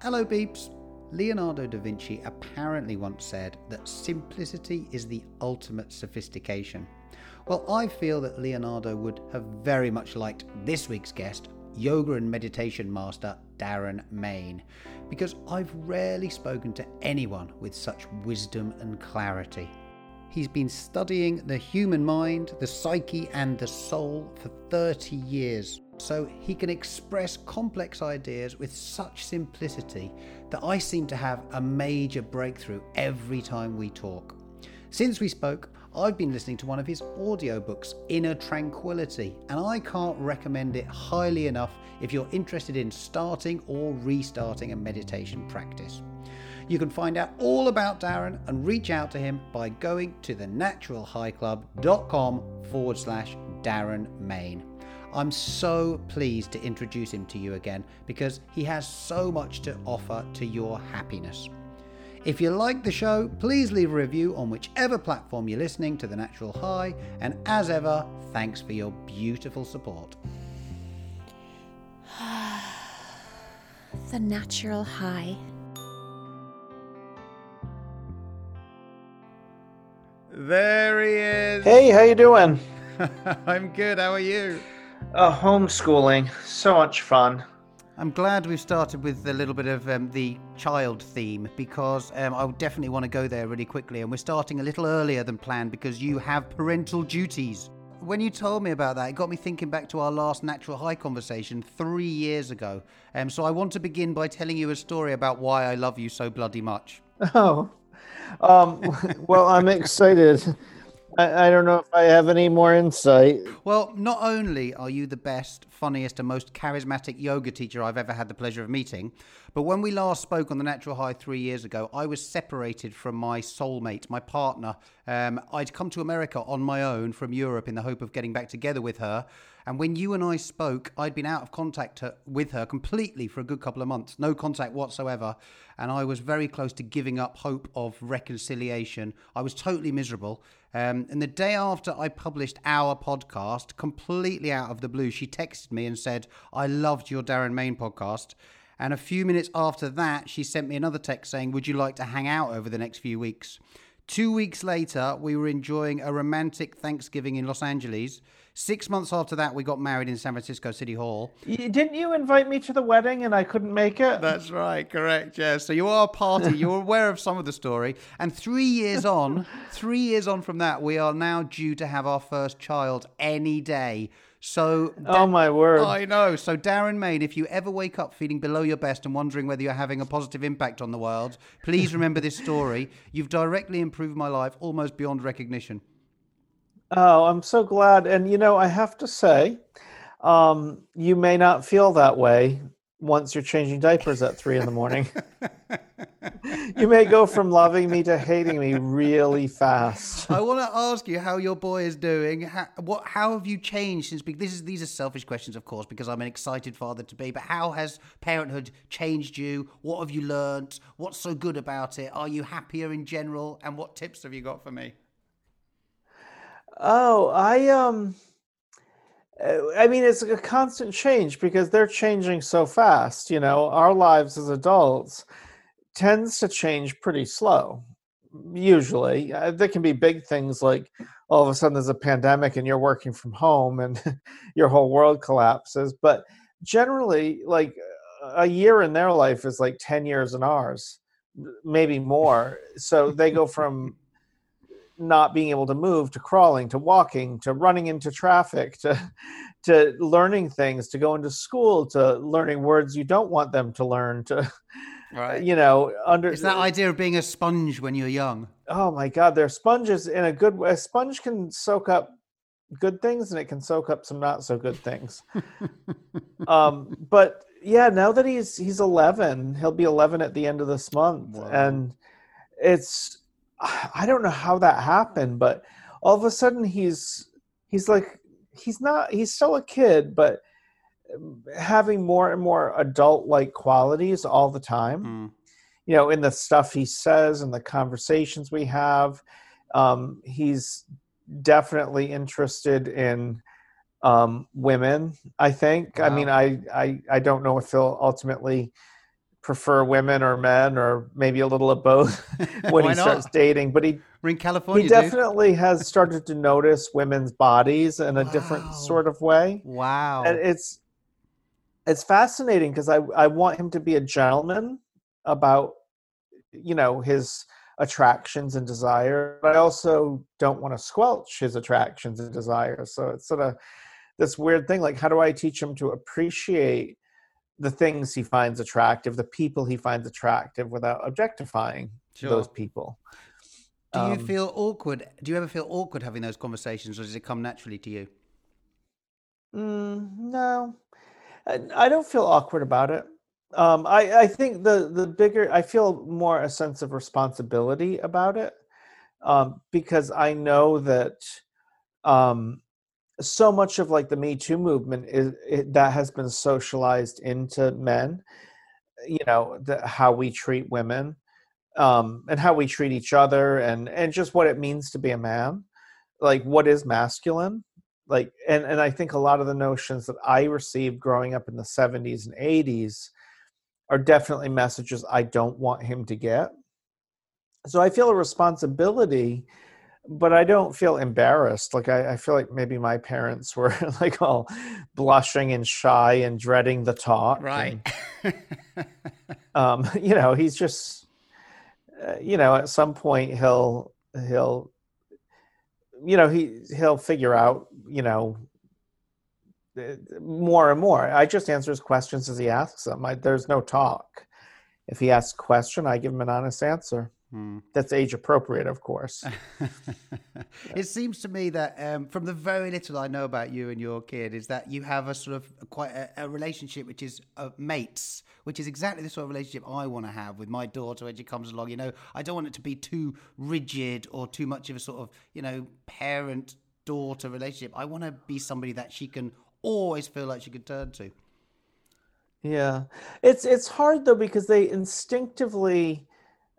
Hello, beeps. Leonardo da Vinci apparently once said that simplicity is the ultimate sophistication. Well, I feel that Leonardo would have very much liked this week's guest, yoga and meditation master Darren Main, because I've rarely spoken to anyone with such wisdom and clarity. He's been studying the human mind, the psyche, and the soul for 30 years so he can express complex ideas with such simplicity that I seem to have a major breakthrough every time we talk. Since we spoke, I've been listening to one of his audiobooks, Inner Tranquility, and I can't recommend it highly enough if you're interested in starting or restarting a meditation practice. You can find out all about Darren and reach out to him by going to thenaturalhighclub.com forward slash Darren Main. I'm so pleased to introduce him to you again because he has so much to offer to your happiness. If you like the show, please leave a review on whichever platform you're listening to The Natural High, and as ever, thanks for your beautiful support. the Natural High. There he is. Hey, how you doing? I'm good. How are you? Uh, homeschooling, so much fun. I'm glad we've started with a little bit of um, the child theme because um, I definitely want to go there really quickly. And we're starting a little earlier than planned because you have parental duties. When you told me about that, it got me thinking back to our last Natural High conversation three years ago. Um, so I want to begin by telling you a story about why I love you so bloody much. Oh, um, well, I'm excited. I, I don't know if I have any more insight. Well, not only are you the best, funniest, and most charismatic yoga teacher I've ever had the pleasure of meeting, but when we last spoke on the Natural High three years ago, I was separated from my soulmate, my partner. Um, I'd come to America on my own from Europe in the hope of getting back together with her. And when you and I spoke, I'd been out of contact with her completely for a good couple of months, no contact whatsoever. And I was very close to giving up hope of reconciliation. I was totally miserable. Um, and the day after I published our podcast, completely out of the blue, she texted me and said, I loved your Darren Main podcast. And a few minutes after that, she sent me another text saying, Would you like to hang out over the next few weeks? Two weeks later, we were enjoying a romantic Thanksgiving in Los Angeles. Six months after that, we got married in San Francisco City Hall. Didn't you invite me to the wedding and I couldn't make it? That's right, correct. Yeah. So you are a party. You're aware of some of the story. And three years on, three years on from that, we are now due to have our first child any day. So, oh my word! I know. So, Darren Main, if you ever wake up feeling below your best and wondering whether you're having a positive impact on the world, please remember this story. You've directly improved my life almost beyond recognition. Oh, I'm so glad. And you know, I have to say, um, you may not feel that way once you're changing diapers at three in the morning. you may go from loving me to hating me really fast. I want to ask you how your boy is doing. How, what? How have you changed since? This is these are selfish questions, of course, because I'm an excited father to be. But how has parenthood changed you? What have you learnt? What's so good about it? Are you happier in general? And what tips have you got for me? Oh, I um uh, I mean it's a constant change because they're changing so fast, you know. Our lives as adults tends to change pretty slow. Usually, uh, there can be big things like all of a sudden there's a pandemic and you're working from home and your whole world collapses, but generally like a year in their life is like 10 years in ours, maybe more. So they go from not being able to move to crawling to walking to running into traffic to to learning things to going to school to learning words you don't want them to learn to right. you know under it's that idea of being a sponge when you're young. Oh my god they're sponges in a good way a sponge can soak up good things and it can soak up some not so good things. Um but yeah now that he's he's 11 he'll be 11 at the end of this month wow. and it's I don't know how that happened, but all of a sudden he's he's like he's not he's still a kid, but having more and more adult like qualities all the time. Mm. You know, in the stuff he says and the conversations we have, um, he's definitely interested in um, women. I think. Wow. I mean, I, I I don't know if he'll ultimately prefer women or men or maybe a little of both when he starts dating but he We're in California. he dude. definitely has started to notice women's bodies in a Wow. different sort of way Wow. and it's it's fascinating because I, I want him to be a gentleman about you know his attractions and desire but i also don't want to squelch his attractions and desires so it's sort of this weird thing like how do i teach him to appreciate the things he finds attractive the people he finds attractive without objectifying Sure. those people Do you Um, feel awkward? Do you ever feel awkward having those conversations, or does it come naturally to you? Mm, no, I, I don't feel awkward about it. Um, I, I think the the bigger I feel more a sense of responsibility about it um, because I know that um, so much of like the Me Too movement is it, that has been socialized into men. You know the, how we treat women um, and how we treat each other and and just what it means to be a man. Like what is masculine? like and and i think a lot of the notions that i received growing up in the 70s and 80s are definitely messages i don't want him to get so i feel a responsibility but i don't feel embarrassed like i, I feel like maybe my parents were like all blushing and shy and dreading the talk Right. and, um you know he's just uh, you know at some point he'll he'll you know he he'll figure out you know uh, more and more. I just answer his questions as he asks them. I, there's no talk. If he asks a question i give him an honest answer Hmm. that's age appropriate of course it seems to me that um, from the very little I know about you and your kid is that you have a sort of a, quite a, a relationship which is uh, mates, which is exactly the sort of relationship I want to have with my daughter when she comes along. You know, I don't want it to be too rigid or too much of a sort of you know parent daughter relationship. I want to be somebody that she can always feel like she can turn to. Yeah, it's it's hard though because they instinctively,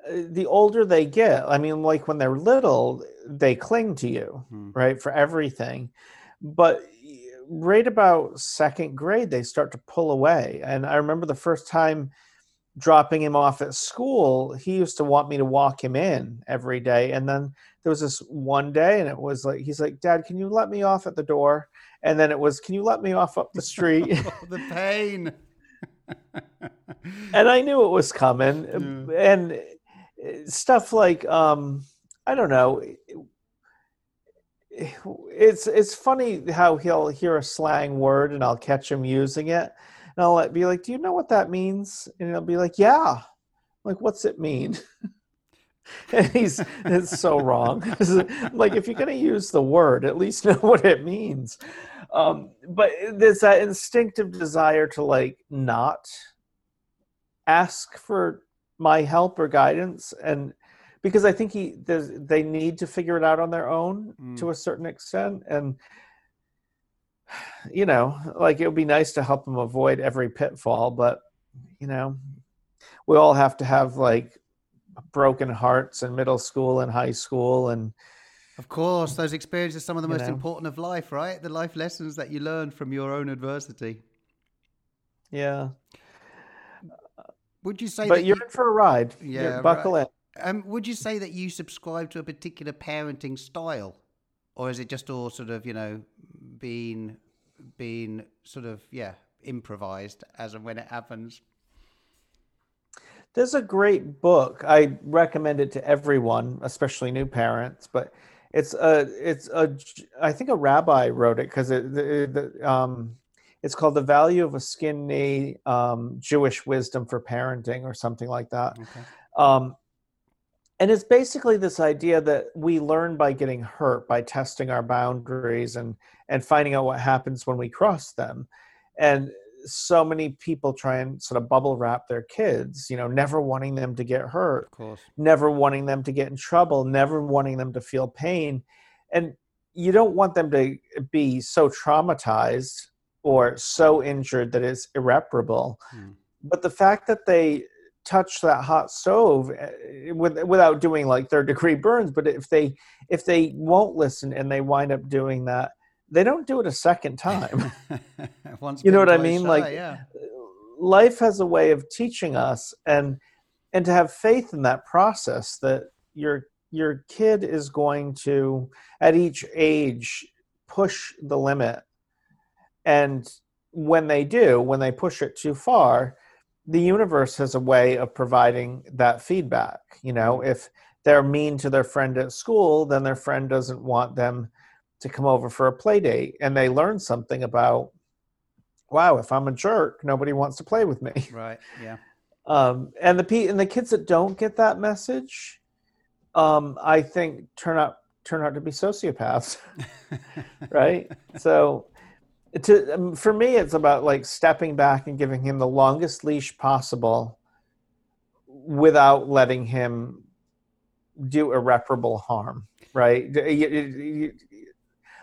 the older they get, I mean, like when they're little, they cling to you, Hmm. right, for everything. But right about second grade, they start to pull away. And I remember the first time dropping him off at school, he used to want me to walk him in every day. And then there was this one day, and it was like, he's like, Dad, can you let me off at the door? And then it was, Can you let me off up the street? Oh, the pain. and I knew it was coming. And uh, stuff like um, I don't know. It's it's funny how he'll hear a slang word and I'll catch him using it, and I'll be like, "Do you know what that means?" And he'll be like, "Yeah." I'm like, what's it mean? and he's it's so wrong. like, if you're gonna use the word, at least know what it means. Um, but there's that instinctive desire to like not ask for my help or guidance and because i think he they need to figure it out on their own Mm. to a certain extent and you know like it would be nice to help them avoid every pitfall but you know we all have to have like broken hearts in middle school and high school and Of course, those experiences are some of the most know. important of life, right? The life lessons that you learn from your own adversity. yeah Would you say but that you're you, in for a ride Yeah, yeah buckle right. in um, would you say that you subscribe to a particular parenting style, or is it just all sort of you know being being sort of yeah improvised as and when it happens? There's a great book. I recommend it to everyone, especially new parents. But it's a it's a, I think a rabbi wrote it because it the, the, um it's called the value of a skinny um, Jewish wisdom for parenting or something like that. Okay. Um, and it's basically this idea that we learn by getting hurt, by testing our boundaries and and finding out what happens when we cross them. And so many people try and sort of bubble wrap their kids, you know, never wanting them to get hurt, never wanting them to get in trouble, never wanting them to feel pain. And you don't want them to be so traumatized or so injured that it's irreparable. Hmm. But the fact that they touch that hot stove eh, with, without doing like third degree burns, but if they if they won't listen and they wind up doing that, they don't do it a second time. Once You know what I mean? shy, Like, yeah. life has a way of teaching us and and to have faith in that process that your your kid is going to at each age push the limit and when they do when they push it too far the universe has a way of providing that feedback. You know if they're mean to their friend at school then their friend doesn't want them to come over for a play date. And they learn something about wow if i'm a jerk nobody wants to play with me. Right yeah. Um, and the and the kids that don't get that message um, i think turn out turn out to be sociopaths right? So to um, for me it's about like stepping back and giving him the longest leash possible without letting him do irreparable harm right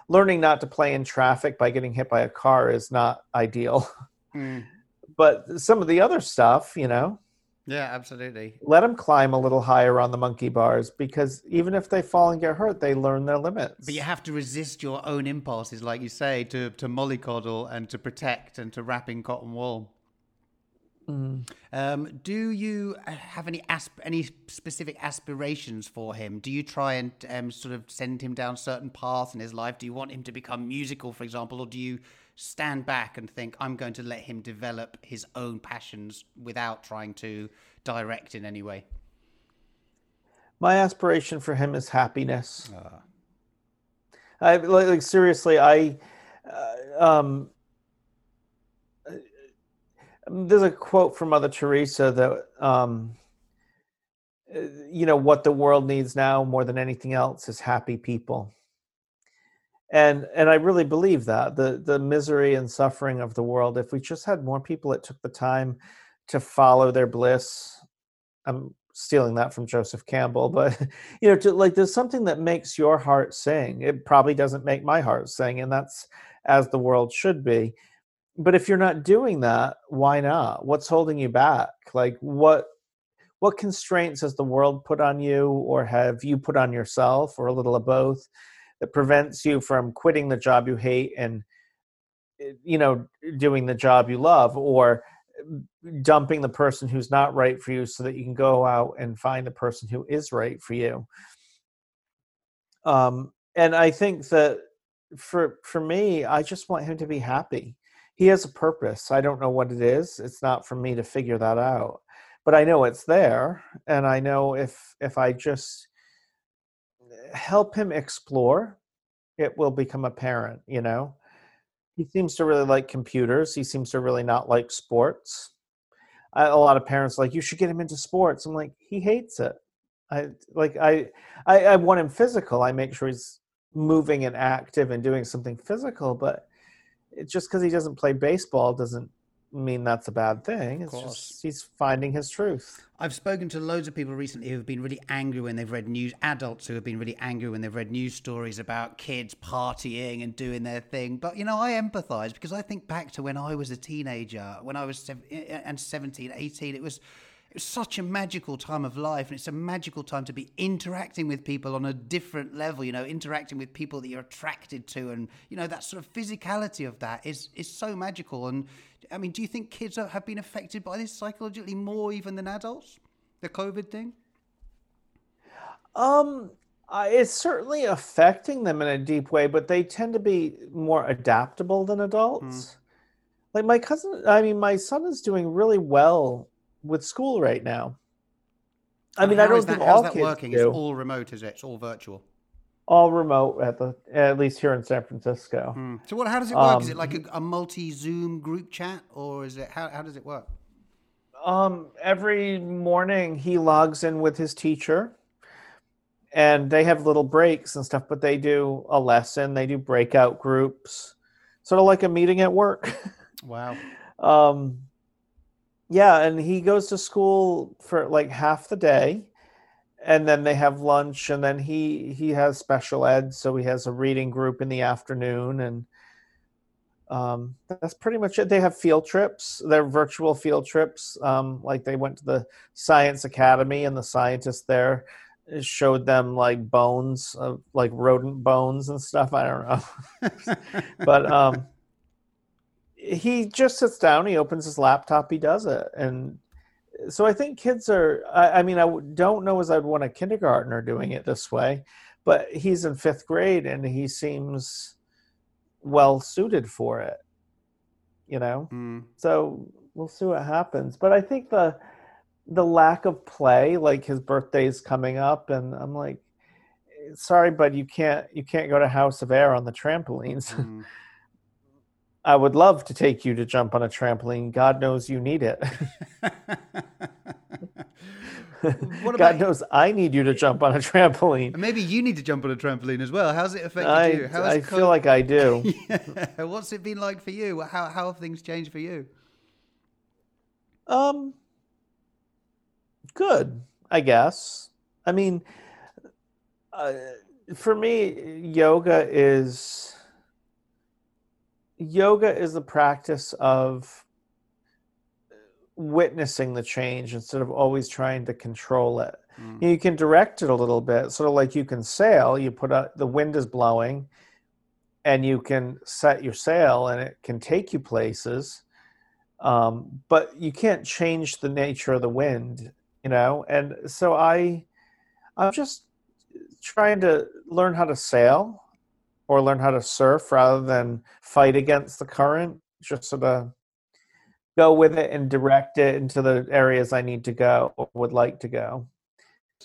learning not to play in traffic by getting hit by a car is not ideal mm. but some of the other stuff you know yeah, absolutely. Let them climb a little higher on the monkey bars because even if they fall and get hurt, they learn their limits. But you have to resist your own impulses, like you say, to, to mollycoddle and to protect and to wrap in cotton wool. Mm. Um, do you have any asp- any specific aspirations for him? Do you try and um, sort of send him down certain paths in his life? Do you want him to become musical, for example, or do you stand back and think I'm going to let him develop his own passions without trying to direct in any way? My aspiration for him is happiness. Uh. I like, like, seriously. I uh, um, there's a quote from Mother Teresa that um, you know what the world needs now more than anything else is happy people and and i really believe that the the misery and suffering of the world if we just had more people that took the time to follow their bliss i'm stealing that from joseph campbell but you know to like there's something that makes your heart sing. It probably doesn't make my heart sing and that's as the world should be. But if you're not doing that why not? What's holding you back? Like what what constraints has the world put on you or have you put on yourself or a little of both that prevents you from quitting the job you hate and eh, you know doing the job you love or dumping the person who's not right for you so that you can go out and find the person who is right for you. Um, and i think that for for me i just want him to be happy. He has a purpose. I don't know what it is. It's not for me to figure that out. But i know it's there and i know if if i just help him explore, it will become apparent, you know. He seems to really like computers. He seems to really not like sports. I, a lot of parents like you should get him into sports. I'm like he hates it. I like I, I I want him physical. I make sure he's moving and active and doing something physical, but it's just because he doesn't play baseball doesn't mean that's a bad thing. It's just he's finding his truth. I've spoken to loads of people recently who have been really angry when they've read news, adults who have been really angry when they've read news stories about kids partying and doing their thing. But, you know, I empathize because I think back to when I was a teenager, when I was eh, eh, and 17, 18, it was such a magical time of life and it's a magical time to be interacting with people on a different level you know interacting with people that you're attracted to and you know that sort of physicality of that is is so magical and i mean do you think kids have been affected by this psychologically more even than adults the covid thing um uh, it's certainly affecting them in a deep way but they tend to be more adaptable than adults mm. like my cousin i mean my son is doing really well with school right now. I mean, I don't think that, all how's that working? Do. It's all remote, is it? It's all virtual. All remote at the at least here in San Francisco. Hmm. So what? How does it work? Um, is it like a, a multi Zoom group chat, or is it how how does it work? Um, every morning he logs in with his teacher, and they have little breaks and stuff. But they do a lesson. They do breakout groups, sort of like a meeting at work. Wow. um, yeah, and he goes to school for like half the day and then they have lunch and then he he has special ed so he has a reading group in the afternoon and um, that's pretty much it. They have field trips. They're virtual field trips. Um, like they went to the science academy and the scientists there showed them like bones of like rodent bones and stuff. I don't know. But um he just sits down, he opens his laptop, he does it, and so I think kids are. I, I mean, I don't know as I'd want a kindergartner doing it this way, but he's in fifth grade and he seems well suited for it. You know, Mm. so we'll see what happens. But I think the the lack of play, like his birthday's coming up, and I'm like, sorry, but you can't you can't go to House of Air on the trampolines. Mm. I would love to take you to jump on a trampoline. God knows you need it. God knows I need you to jump on a trampoline. Maybe you need to jump on a trampoline as well. How's it affected I, you? How I co- feel like I do. Yeah. What's it been like for you? How how have things changed for you? Um, good, I guess. I mean, uh, for me, yoga is yoga is the practice of witnessing the change instead of always trying to control it. Mm. You can direct it a little bit, sort of like you can sail. You put out the wind is blowing, and you can set your sail, and it can take you places. Um, but you can't change the nature of the wind, you know. And so I, I'm just trying to learn how to sail, or learn how to surf rather than fight against the current. Just sort of go with it and direct it into the areas I need to go or would like to go.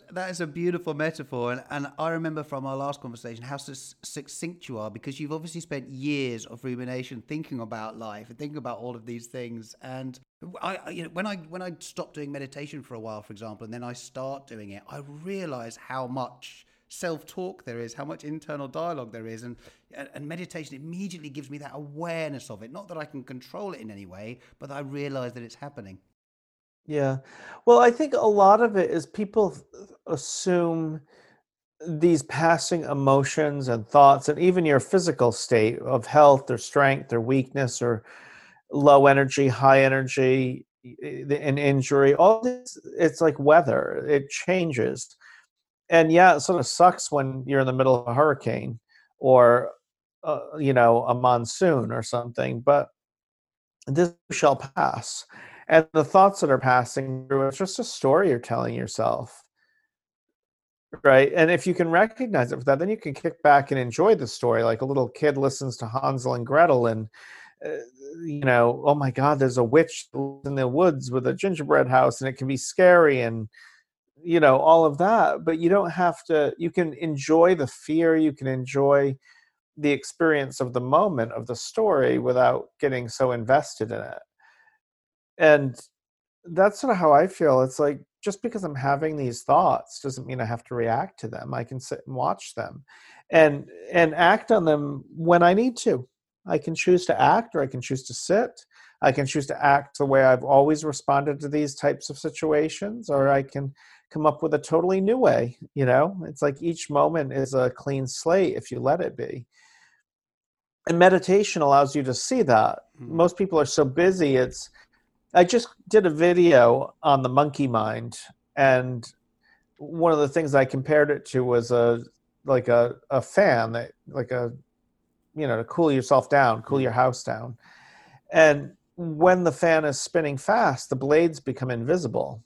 That is a beautiful metaphor, and, and I remember from our last conversation how succinct you are because you've obviously spent years of rumination thinking about life and thinking about all of these things. And I- you know, when I when I stopped doing meditation for a while, for example, and then I start doing it, I realize how much self-talk there is, how much internal dialogue there is, and and meditation immediately gives me that awareness of it. Not that I can control it in any way, but I realize that it's happening. Yeah. Well, I think a lot of it is people assume these passing emotions and thoughts, and even your physical state of health or strength or weakness or low energy, high energy, an injury, all this, it's like weather, it changes. And yeah, it sort of sucks when you're in the middle of a hurricane or, uh, you know, a monsoon or something, but this shall pass. And the thoughts that are passing through, it's just a story you're telling yourself. Right. And if you can recognize it for that, then you can kick back and enjoy the story. Like a little kid listens to Hansel and Gretel and, uh, you know, oh my God, there's a witch in the woods with a gingerbread house and it can be scary and, you know, all of that. But you don't have to, you can enjoy the fear, you can enjoy the experience of the moment of the story without getting so invested in it and that's sort of how I feel. It's like just because I'm having these thoughts doesn't mean I have to react to them. I can sit and watch them and and act on them when I need to. I can choose to act or I can choose to sit. I can choose to act the way I've always responded to these types of situations or I can come up with a totally new way, you know? It's like each moment is a clean slate if you let it be. And meditation allows you to see that. Mm. Most people are so busy it's I just did a video on the monkey mind, and one of the things I compared it to was a like a, a fan that like a you know to cool yourself down, cool your house down. And when the fan is spinning fast, the blades become invisible.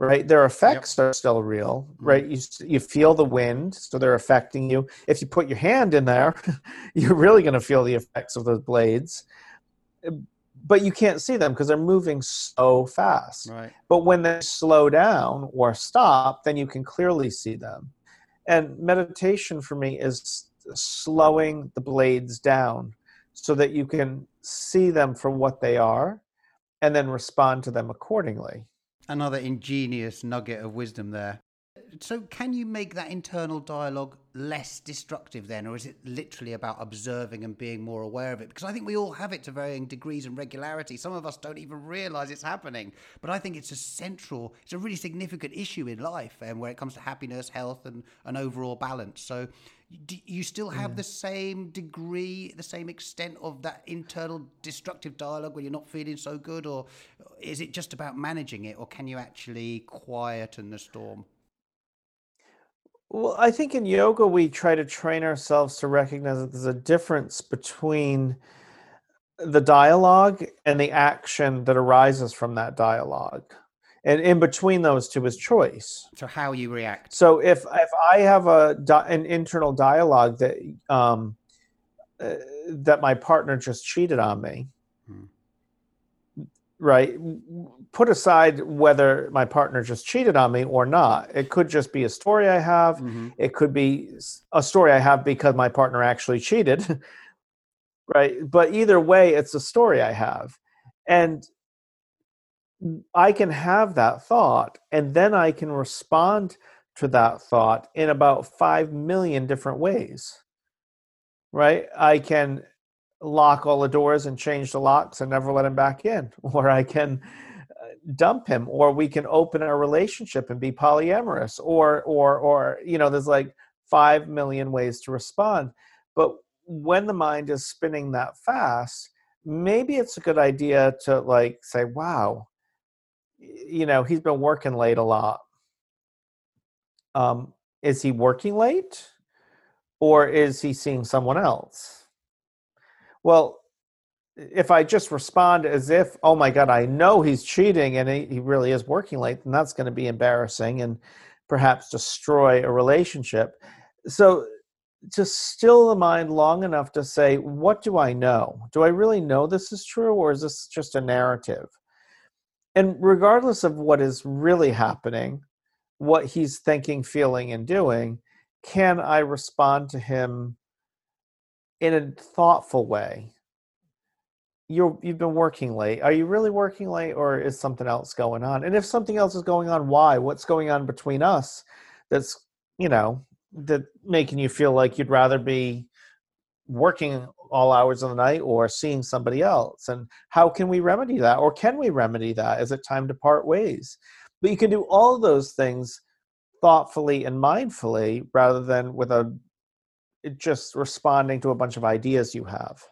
Right, their effects are still real. Mm-hmm. Right, you you feel the wind, so they're affecting you. If you put your hand in there, you're really going to feel the effects of those blades uh, but you can't see them because they're moving so fast. Right. But when they slow down or stop, then you can clearly see them. And meditation for me is slowing the blades down so that you can see them for what they are and then respond to them accordingly. Another ingenious nugget of wisdom there. So, can you make that internal dialogue less destructive then, or is it literally about observing and being more aware of it? Because I think we all have it to varying degrees and regularity. Some of us don't even realize it's happening, but I think it's a central, it's a really significant issue in life, and where it comes to happiness, health, and an overall balance. So, do you still have the same degree, the same extent of that internal destructive dialogue when you're not feeling so good, or is it just about managing it, or can you actually quieten the storm? Well, I think in yoga, we try to train ourselves to recognize that there's a difference between the dialogue and the action that arises from that dialogue and in between those two is choice So how you react. so if if i have a an internal dialogue that um uh, that my partner just cheated on me Hmm. right put aside whether my partner just cheated on me or not it could just be a story i have Mhm. it could be a story I have because my partner actually cheated. right. But either way, it's a story I have. And I can have that thought and then I can respond to that thought in about 5 million different ways. Right. I can lock all the doors and change the locks and never let him back in, or I can uh, dump him or we can open a relationship and be polyamorous or or or you know there's like 5 million ways to respond but when the mind is spinning that fast maybe it's a good idea to like say wow you know he's been working late a lot um is he working late or is he seeing someone else well if I just respond as if, oh my God, I know he's cheating and he, really is working late, then that's going to be embarrassing and perhaps destroy a relationship. So just still the mind long enough to say, what do I know? Do I really know this is true or is this just a narrative? And regardless of what is really happening, what he's thinking, feeling, and doing, can I respond to him in a thoughtful way? you're you've been working late. Are you really working late or is something else going on? And if something else is going on, why? What's going on between us that's, you know, that making you feel like you'd rather be working all hours of the night or seeing somebody else? And how can we remedy that? Or can we remedy that? Is it time to part ways? But you can do all those things thoughtfully and mindfully rather than with a just responding to a bunch of ideas you have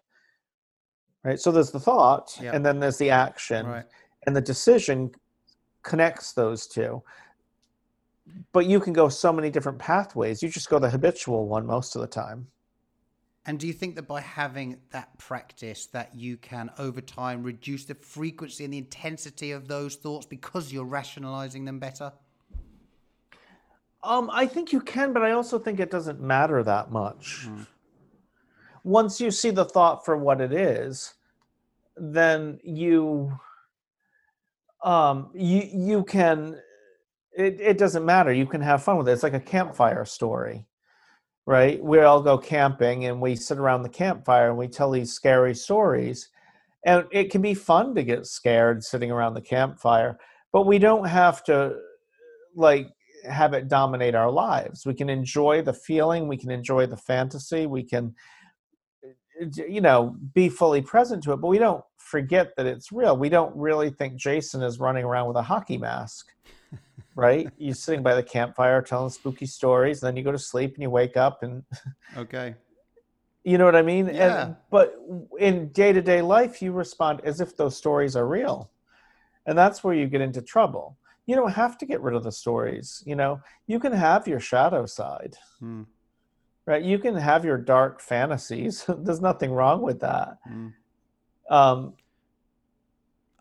right so there's the thought and then there's the action Right. and the decision connects those two but you can go so many different pathways you just go the habitual one most of the time And do you think that by having that practice that you can over time reduce the frequency and the intensity of those thoughts because you're rationalizing them better? um i think you can but i also think it doesn't matter that much Mm. once you see the thought for what it is then you um you you can it, it doesn't matter you can have fun with it it's like a campfire story right? We all go camping and we sit around the campfire and we tell these scary stories. And it can be fun to get scared sitting around the campfire but we don't have to like have it dominate our lives. We can enjoy the feeling we can enjoy the fantasy we can you know be fully present to it but we don't forget that it's real. We don't really think jason is running around with a hockey mask right? You're sitting by the campfire telling spooky stories and then you go to sleep and you wake up and Okay. you know what i mean? Yeah. and but in day-to-day life you respond as if those stories are real. And that's where you get into trouble. You don't have to get rid of the stories you know? You can have your shadow side. Hmm. right? You can have your dark fantasies. There's nothing wrong with that. Hmm. um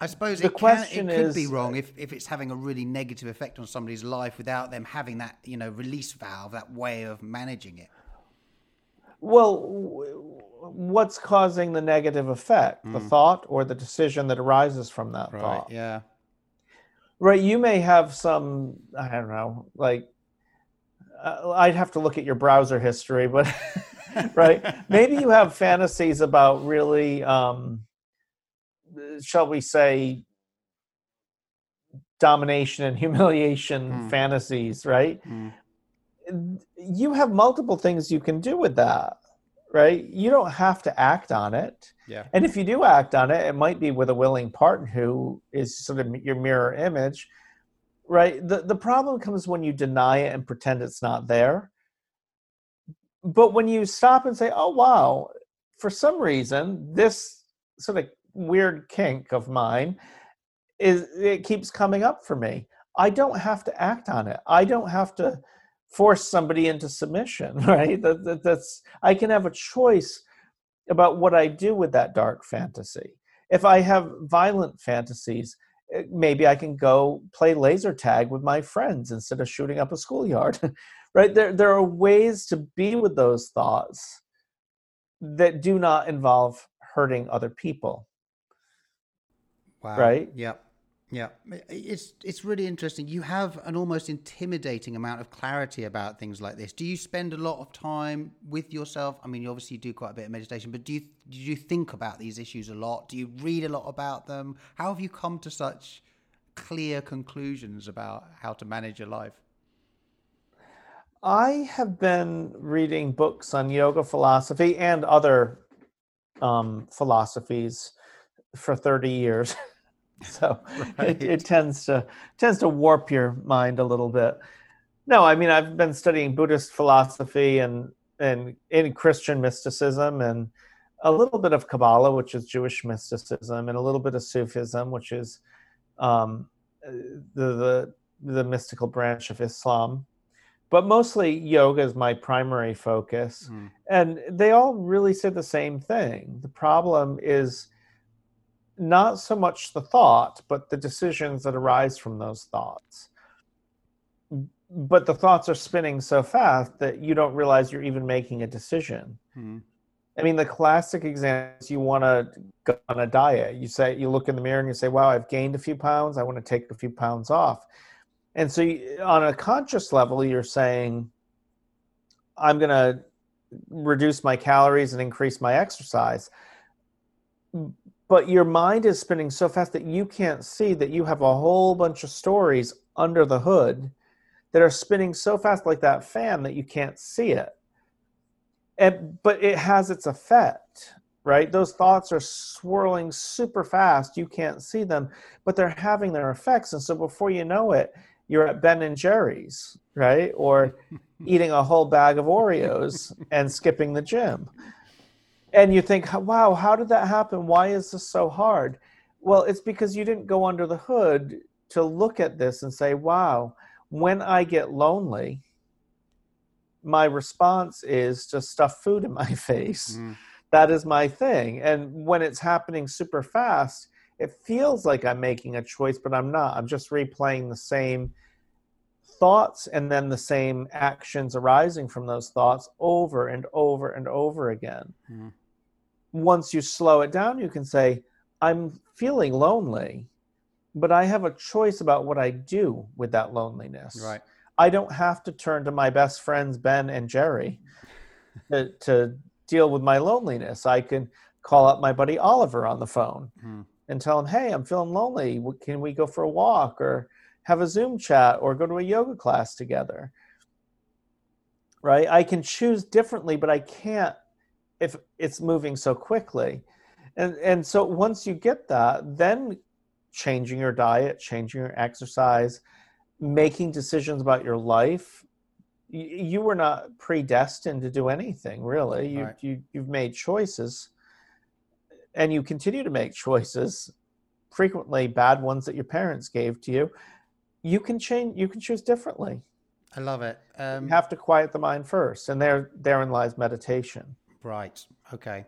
I suppose The it, can, question it could be wrong if, if it's having a really negative effect on somebody's life without them having that, you know, release valve, that way of managing it. well what's causing the negative effect the Mm. thought or the decision that arises from that Right. thought Yeah. right you may have some i don't know like uh, i'd have to look at your browser history but right maybe you have fantasies about really um shall we say domination and humiliation Hmm. fantasies right Hmm. you have multiple things you can do with that right you don't have to act on it Yeah. and if you do act on it, it might be with a willing partner who is sort of your mirror image, right? The the problem comes when you deny it and pretend it's not there. But when you stop and say, "Oh wow, for some reason this sort of weird kink of mine is it keeps coming up for me. I don't have to act on it. I don't have to force somebody into submission, right? That, that that's I can have a choice about what I do with that dark fantasy. If I have violent fantasies, eh, maybe I can go play laser tag with my friends instead of shooting up a schoolyard. right? There, there are ways to be with those thoughts that do not involve hurting other people. Wow. Right? Yep. Yeah, it's it's really interesting. You have an almost intimidating amount of clarity about things like this. Do you spend a lot of time with yourself? I mean, you obviously do quite a bit of meditation, but do you do you think about these issues a lot? Do you read a lot about them? How have you come to such clear conclusions about how to manage your life? I have been reading books on yoga philosophy and other um, philosophies for 30 years. so right. it, it, tends to tends to warp your mind a little bit. No, I mean I've been studying Buddhist philosophy and and in Christian mysticism and a little bit of Kabbalah, which is Jewish mysticism, and a little bit of Sufism, which is um, the, the the mystical branch of Islam. But mostly yoga is my primary focus, mm. and they all really say the same thing. The problem is not so much the thought, but the decisions that arise from those thoughts. But the thoughts are spinning so fast that you don't realize you're even making a decision. Hmm. I mean, the classic example is you want to go on a diet. You say, you look in the mirror and you say, wow, I've gained a few pounds. I want to take a few pounds off. And so, you, on a conscious level, you're saying, I'm going to reduce my calories and increase my exercise but your mind is spinning so fast that you can't see that you have a whole bunch of stories under the hood that are spinning so fast like that fan that you can't see it. And but it has its effect right? Those thoughts are swirling super fast. You can't see them but they're having their effects. And so before you know it you're at ben and jerry's right? Or eating a whole bag of oreos and skipping the gym and you think, wow, how did that happen? Why is this so hard? Well, it's because you didn't go under the hood to look at this and say, wow, when I get lonely, my response is to stuff food in my face. Mm. That is my thing. And when it's happening super fast, it feels like I'm making a choice, but I'm not. I'm just replaying the same thoughts and then the same actions arising from those thoughts over and over and over again. Mm once you slow it down, you can say, I'm feeling lonely, but I have a choice about what I do with that loneliness. Right. I don't have to turn to my best friends, Ben and Jerry, to, to deal with my loneliness. I can call up my buddy Oliver on the phone hmm. and tell him, hey, I'm feeling lonely. Can we go for a walk or have a Zoom chat or go to a yoga class together? Right? I can choose differently, but I can't if it's moving so quickly. And and so once you get that, then changing your diet, changing your exercise, making decisions about your life, you, you were not predestined to do anything really. You right. you you've made choices and you continue to make choices, frequently bad ones that your parents gave to you. You can change you can choose differently. I love it. Um, you have to quiet the mind first, and there therein lies meditation. Right. Okay.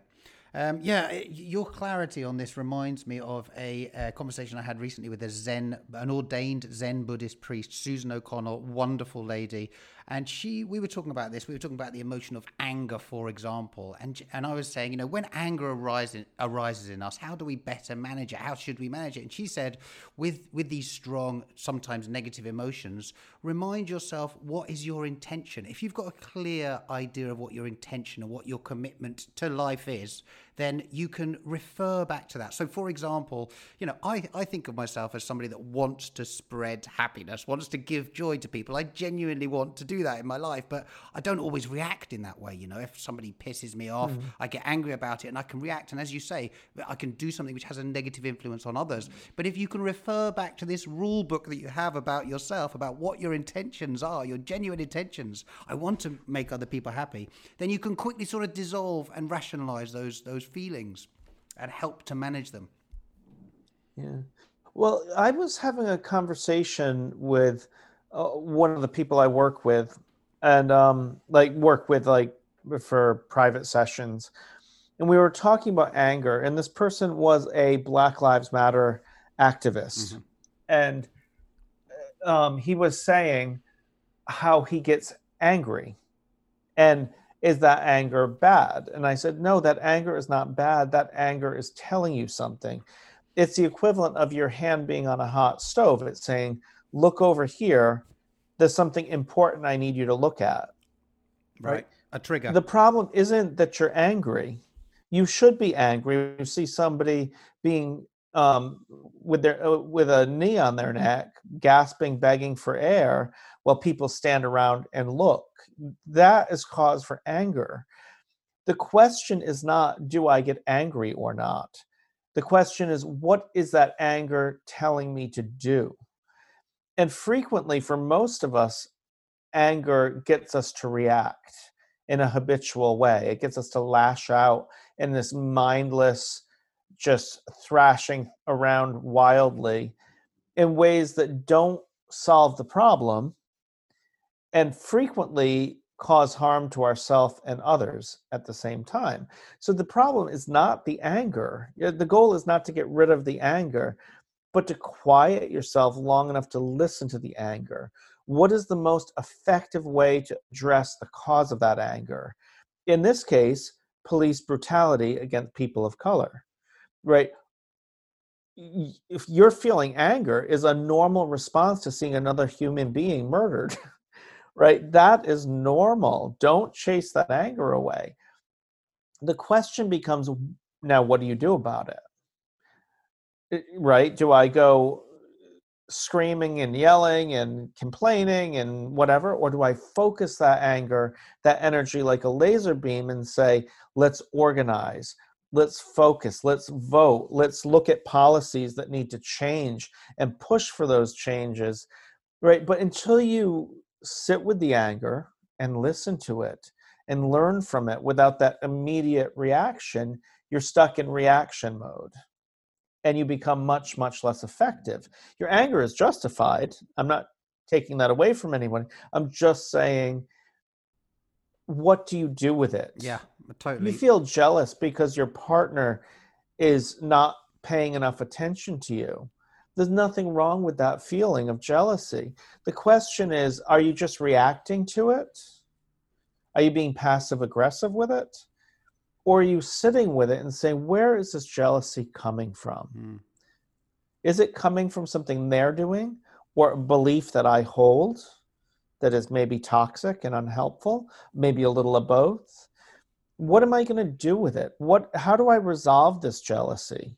Um, yeah, your clarity on this reminds me of a, conversation I had recently with a Zen, an ordained Zen Buddhist priest, Susan O'Connell, wonderful lady, and she we were talking about this we were talking about the emotion of anger for example. And and I was saying you know when anger arises arises in us how do we better manage it? How should we manage it? And she said with with these strong sometimes negative emotions remind yourself what is your intention? If you've got a clear idea of what your intention or what your commitment to life is then you can refer back to that. So, for example, you know, I, I think of myself as somebody that wants to spread happiness, wants to give joy to people. I genuinely want to do that in my life, but I don't always react in that way. You know, if somebody pisses me off, mm. I get angry about it and I can react. And as you say, I can do something which has a negative influence on others. But if you can refer back to this rule book that you have about yourself, about what your intentions are, your genuine intentions, I want to make other people happy, then you can quickly sort of dissolve and rationalize those those feelings and help to manage them. Yeah. Well, I was having a conversation with uh, one of the people I work with, and um, like work with like for private sessions, and we were talking about anger, and this person was a Black Lives Matter activist, mm-hmm. and um, he was saying how he gets angry, and is that anger bad? And I said, no, that anger is not bad. That anger is telling you something. It's the equivalent of your hand being on a hot stove. It's saying, look over here. There's something important I need you to look at. Right. right. A trigger. The problem isn't that you're angry you should be angry when you see somebody being um, with their uh, with a knee on their neck, gasping, begging for air, while people stand around and look. That is cause for anger. The question is not, do I get angry or not? The question is, what is that anger telling me to do? And frequently, for most of us, anger gets us to react in a habitual way. It gets us to lash out in this mindless, just thrashing around wildly in ways that don't solve the problem and frequently cause harm to ourselves and others at the same time. So the problem is not the anger. The goal is not to get rid of the anger, but to quiet yourself long enough to listen to the anger. What is the most effective way to address the cause of that anger? In this case, police brutality against people of color, right? If you're feeling anger is a normal response to seeing another human being murdered, right? That is normal. Don't chase that anger away. The question becomes now, what do you do about it? Right? Do I go screaming and yelling and complaining and whatever or do i focus that anger that energy like a laser beam and say let's organize let's focus let's vote let's look at policies that need to change and push for those changes right but until you sit with the anger and listen to it and learn from it without that immediate reaction you're stuck in reaction mode. And you become much much less effective. Your anger is justified. I'm not taking that away from anyone. I'm just saying what do you do with it? Yeah uh, totally you feel jealous because your partner is not paying enough attention to you there's nothing wrong with that feeling of jealousy. The question is are you just reacting to it? Are you being passive aggressive with it? Or are you sitting with it and saying where is this jealousy coming from? Mm. is it coming from something they're doing or a belief that i hold that is maybe toxic and unhelpful maybe a little of both? What am i going to do with it? What how do i resolve this jealousy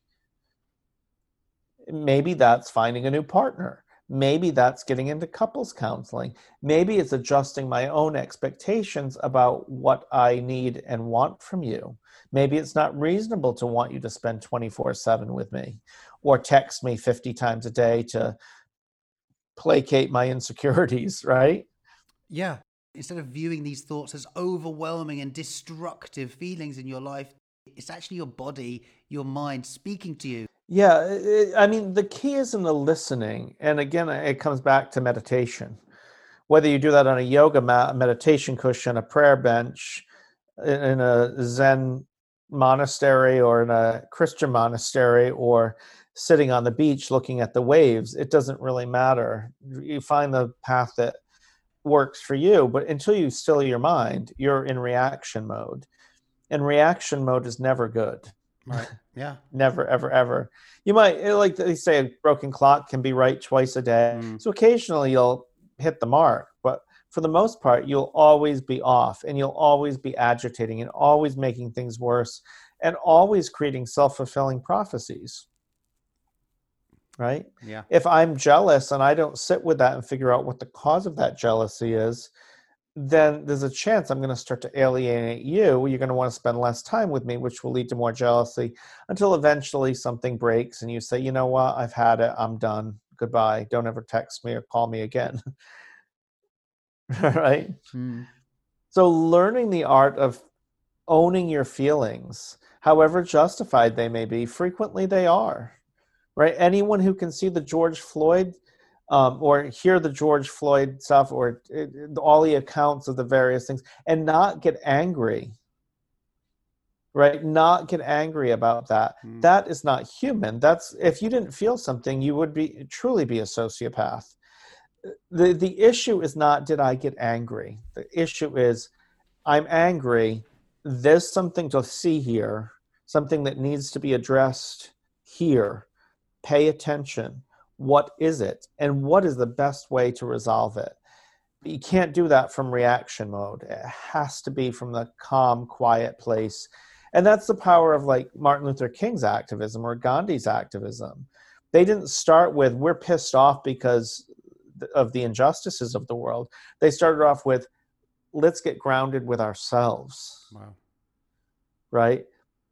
maybe that's finding a new partner Maybe that's getting into couples counseling. Maybe it's adjusting my own expectations about what I need and want from you. Maybe it's not reasonable to want you to spend 24 7 with me or text me 50 times a day to placate my insecurities, right? Yeah. Instead of viewing these thoughts as overwhelming and destructive feelings in your life, it's actually your body, your mind speaking to you. Yeah, it, I mean, the key is in the listening. And again, it comes back to meditation. Whether you do that on a yoga mat, a meditation cushion, a prayer bench, in a Zen monastery or in a Christian monastery or sitting on the beach looking at the waves, it doesn't really matter. You find the path that works for you, but until you still your mind, you're in reaction mode. And reaction mode is never good. Right. Yeah. Never, ever, ever. You might eh, like they say a broken clock can be right twice a day. Mm. So occasionally you'll hit the mark, but for the most part, you'll always be off and you'll always be agitating and always making things worse and always creating self fulfilling prophecies. Right? Yeah. If I'm jealous and I don't sit with that and figure out what the cause of that jealousy is, then there's a chance I'm going to start to alienate you. You're going to want to spend less time with me, which will lead to more jealousy until eventually something breaks and you say, you know what, I've had it. I'm done. Goodbye. Don't ever text me or call me again. right? Hmm. So, learning the art of owning your feelings, however justified they may be, frequently they are. Right? Anyone who can see the George Floyd um, or hear the George Floyd stuff or it, all the accounts of the various things and not get angry right? Not get angry about that. Mm. that is not human. That's if you didn't feel something you would be truly be a sociopath. The the issue is not did i get angry? The issue is i'm angry. There's something to see here something that needs to be addressed here. Pay attention what is it? And what is the best way to resolve it? You can't do that from reaction mode. It has to be from the calm quiet place. And that's the power of like martin luther king's activism or gandhi's activism. They didn't start with we're pissed off because of the injustices of the world. They started off with let's get grounded with ourselves. Wow. right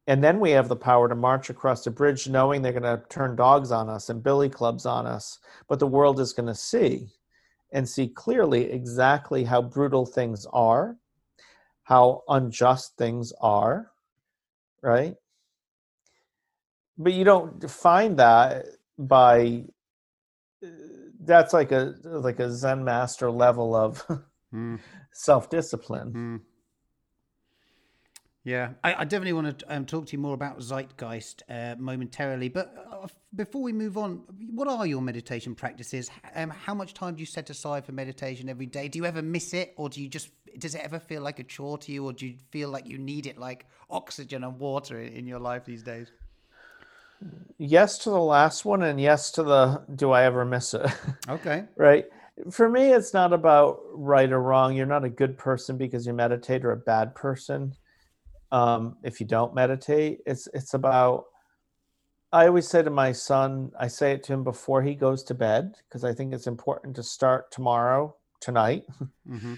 and then we have the power to march across the bridge knowing they're going to turn dogs on us and billy clubs on us but the world is going to see and see clearly exactly how brutal things are how unjust things are right but you don't find that by that's like a like a zen master level of Mm. self-discipline Mm. Yeah, I, I definitely want to um, talk to you more about zeitgeist uh, momentarily. But uh, before we move on, what are your meditation practices? Um, how much time do you set aside for meditation every day? Do you ever miss it, or do you just does it ever feel like a chore to you, or do you feel like you need it like oxygen and water in, in your life these days? yes to the last one and yes to the do i ever miss it Okay. right for me it's not about right or wrong you're not a good person because you meditate or a bad person um, if you don't meditate it's it's about i always say to my son i say it to him before he goes to bed because i think it's important to start tomorrow tonight. Hmm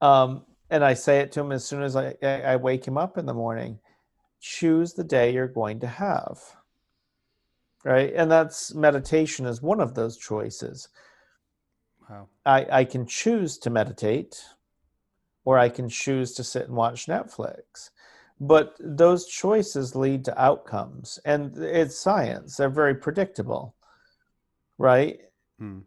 um, and i say it to him as soon as I, I I wake him up in the morning choose the day you're going to have. Right? And that's meditation is one of those choices. Wow. I, I can choose to meditate or I can choose to sit and watch Netflix. But those choices lead to outcomes. And it's science, they're very predictable, right? Mm.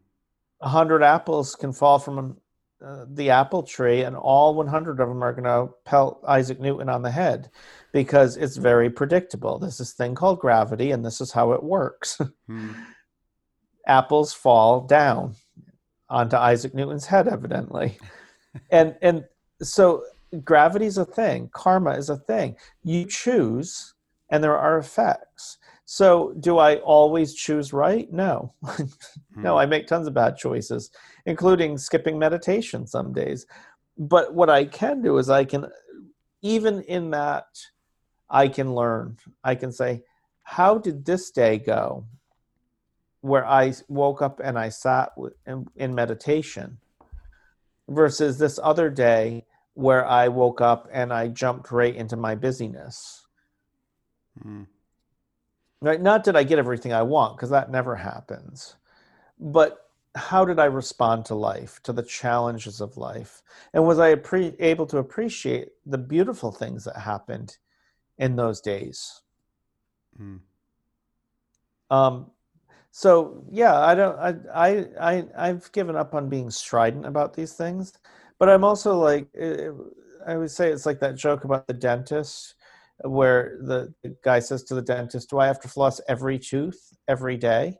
A 100 apples can fall from uh, the apple tree, and all 100 of them are going to pelt Isaac Newton on the head because it's very predictable. There's this thing called gravity, and this is how it works. Mm. apples fall down onto Isaac Newton's head, evidently. and and so gravity is a thing, karma is a thing. You choose, and there are effects. So do I always choose right? No. no, hmm. I make tons of bad choices, including skipping meditation some days. But what I can do is I can even in that I can learn. I can say, how did this day go? where I woke up and I sat in, in meditation versus this other day where I woke up and I jumped right into my busyness. Mm. Right? Not that I get everything I want because that never happens, but how did I respond to life, to the challenges of life? And was I appre- able to appreciate the beautiful things that happened in those days? Mm. Um, so yeah, I don't. I, I I I've given up on being strident about these things, but I'm also like eh, I would say it's like that joke about the dentist, where the, the guy says to the dentist, "Do I have to floss every tooth every day?"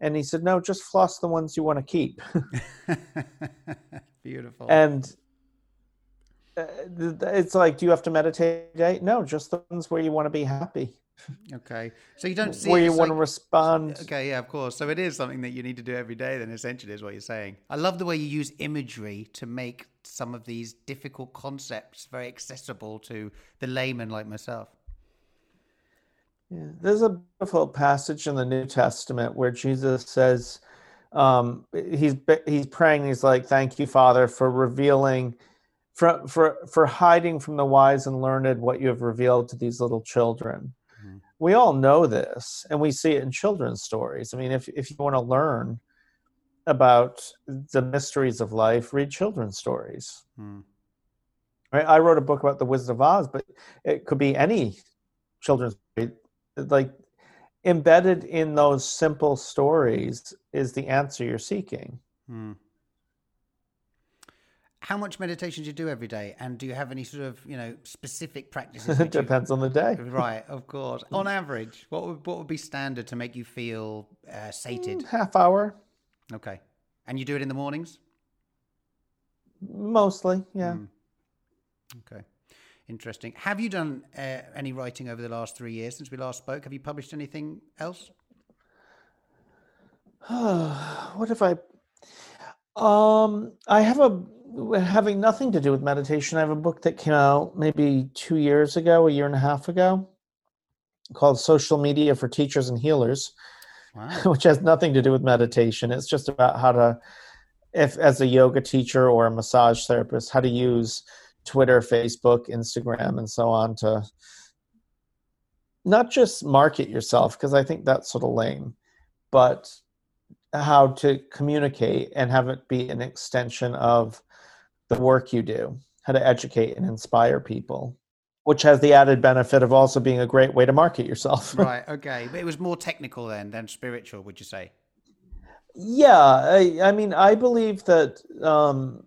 And he said, "No, just floss the ones you want to keep." Beautiful. and it's like, do you have to meditate? No, just the ones where you want to be happy, okay. So you don't see where you want to respond. Okay, yeah, of course. So it is something that you need to do every day, then, essentially, is what you're saying. I love the way you use imagery to make some of these difficult concepts very accessible to the layman like myself. Yeah, there's a beautiful passage in the New Testament where Jesus says, um, he's he's praying. He's like, "Thank you, Father, for revealing, for for for hiding from the wise and learned what you have revealed to these little children." Mhm. We all know this, and we see it in children's stories. I mean, if if you want to learn about the mysteries of life, read children's stories. Hmm. Right? I wrote a book about the Wizard of Oz, but it could be any children's story. Like embedded in those simple stories is the answer you're seeking. Hmm. How much meditation do you do every day? And do you have any sort of, you know, specific practices? it depends on the day. Right, of course. On average, what would, what would be standard to make you feel uh, sated? Mm, half hour. Okay. And you do it in the mornings? Mostly, yeah. Mm. Okay. Interesting. Have you done uh, any writing over the last three years since we last spoke? Have you published anything else? what if I? Um, I have a having nothing to do with meditation. I have a book that came out maybe two years ago, a year and a half ago, called "Social Media for Teachers and Healers," wow. which has nothing to do with meditation. It's just about how to, if as a yoga teacher or a massage therapist, how to use Twitter, Facebook, Instagram, and so on to not just market yourself, because I think that's sort of lame, but how to communicate and have it be an extension of the work you do, how to educate and inspire people, which has the added benefit of also being a great way to market yourself. right. Okay. But it was more technical then than spiritual, would you say? Yeah. I, I mean, I believe that um,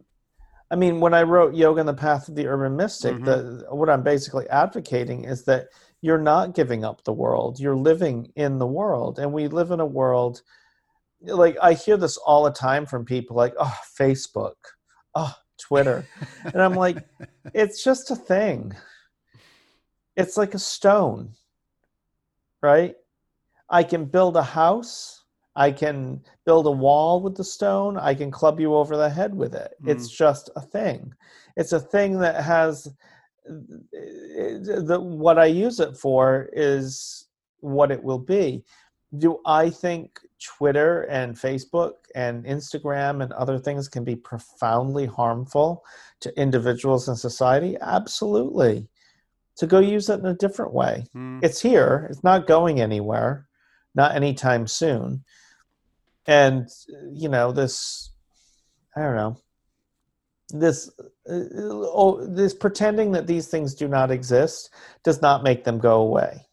I mean, when I wrote Yoga and the Path of the Urban Mystic, mm-hmm. the, what I'm basically advocating is that you're not giving up the world. You're living in the world. And we live in a world, like, I hear this all the time from people like, oh, Facebook, oh, Twitter. and I'm like, it's just a thing. It's like a stone, right? I can build a house I can build a wall with the stone. I can club you over the head with it. Mm. It's just a thing. It's a thing that has the what I use it for is what it will be. Do I think Twitter and Facebook and Instagram and other things can be profoundly harmful to individuals and society? Absolutely. To go use it in a different way. Mm. It's here. It's not going anywhere, not anytime soon and you know this i don't know this uh, oh, this pretending that these things do not exist does not make them go away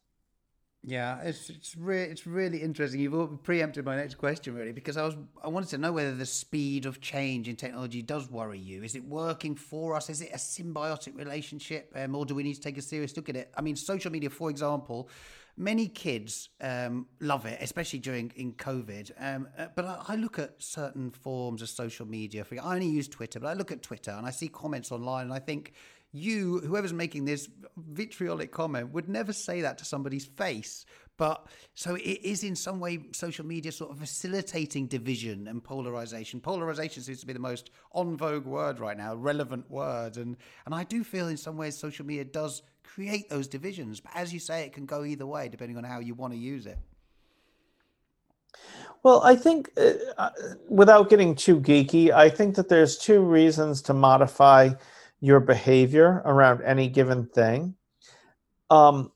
yeah, it's it's really it's really interesting. You've preempted my next question really because I was I wanted to know whether the speed of change in technology does worry you. Is it working for us? Is it a symbiotic relationship, um, or do we need to take a serious look at it? I mean, social media, for example, many kids um, love it, especially during in COVID. Um, uh, but I, I, look at certain forms of social media. I only use Twitter, but I look at Twitter and I see comments online, and I think you, whoever's making this vitriolic comment, would never say that to somebody's face. But so it is in some way social media sort of facilitating division and polarization. Polarization seems to be the most on vogue word right now, relevant word. And, and I do feel in some ways social media does create those divisions. But as you say, it can go either way depending on how you want to use it. Well, I think uh, uh without getting too geeky, I think that there's two reasons to modify your behavior around any given thing. Um,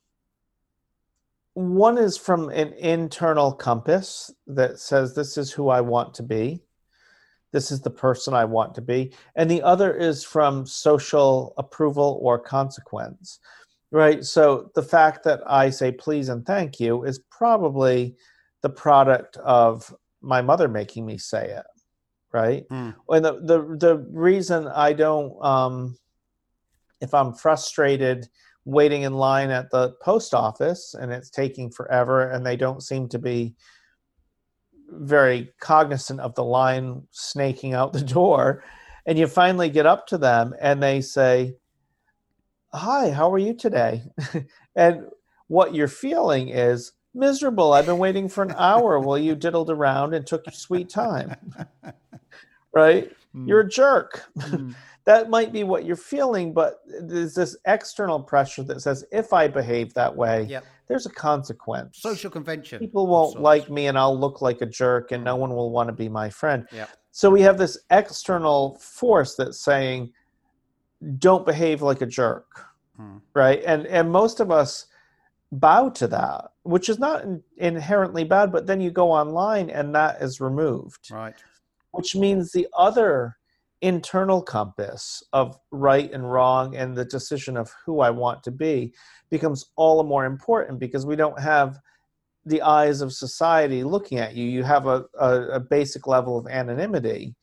one is from an internal compass that says, This is who I want to be. This is the person I want to be. And the other is from social approval or consequence, right? So the fact that I say please and thank you is probably the product of my mother making me say it right? Mm. And the, the the reason I don't, um, if I'm frustrated waiting in line at the post office and it's taking forever, and they don't seem to be very cognizant of the line snaking out the door, and you finally get up to them and they say, "Hi, how are you today?" and what you're feeling is miserable. I've been waiting for an hour while you diddled around and took your sweet time. right? Mm. You're a jerk. Mm. that might be what you're feeling, but there's this external pressure that says if I behave that way, yep. there's a consequence. Social convention. People won't like me and I'll look like a jerk and no one will want to be my friend. Yep. So we have this external force that's saying, don't behave like a jerk. Hmm. Right. And and most of us bow to that, which is not inherently bad, but then you go online and that is removed. Right which means the other internal compass of right and wrong and the decision of who I want to be becomes all the more important because we don't have the eyes of society looking at you. You have a, a, a basic level of anonymity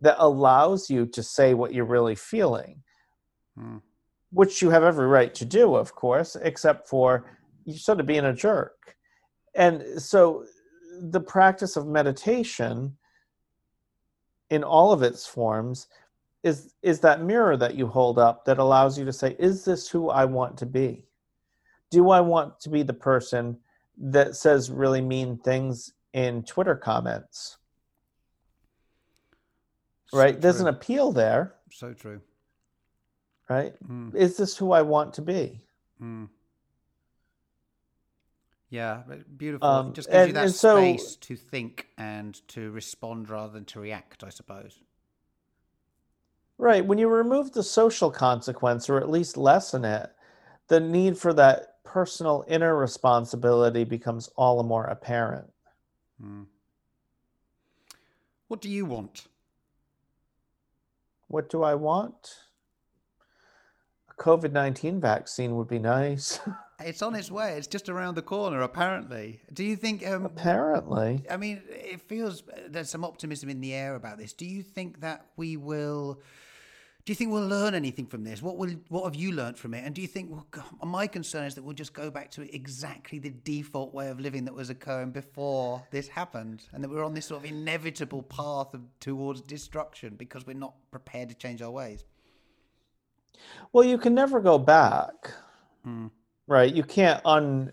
that allows you to say what you're really feeling, Mm. which you have every right to do, of course, except for you sort of being a jerk. And so the practice of meditation in all of its forms is is that mirror that you hold up that allows you to say is this who I want to be? Do I want to be the person that says really mean things in Twitter comments? So Right? There's an appeal there, So true. right? Mm. Is this who I want to be? Mm. Yeah, beautiful. Um, it just gives you that and so- space to think and to respond rather than to react, I suppose. Right. When you remove the social consequence or at least lessen it, the need for that personal inner responsibility becomes all the more apparent. Mm. What do you want? What do I want? A COVID 19 vaccine would be nice. It's on its way. It's just around the corner, apparently. Do you think? Um, Apparently. I mean, it feels there's some optimism in the air about this. Do you think that we will? Do you think we'll learn anything from this? What will? What have you learned from it? And do you think? Well, my concern is that we'll just go back to exactly the default way of living that was occurring before this happened, and that we're on this sort of inevitable path of, towards destruction because we're not prepared to change our ways. Well, you can never go back, Mm. Right? You can't un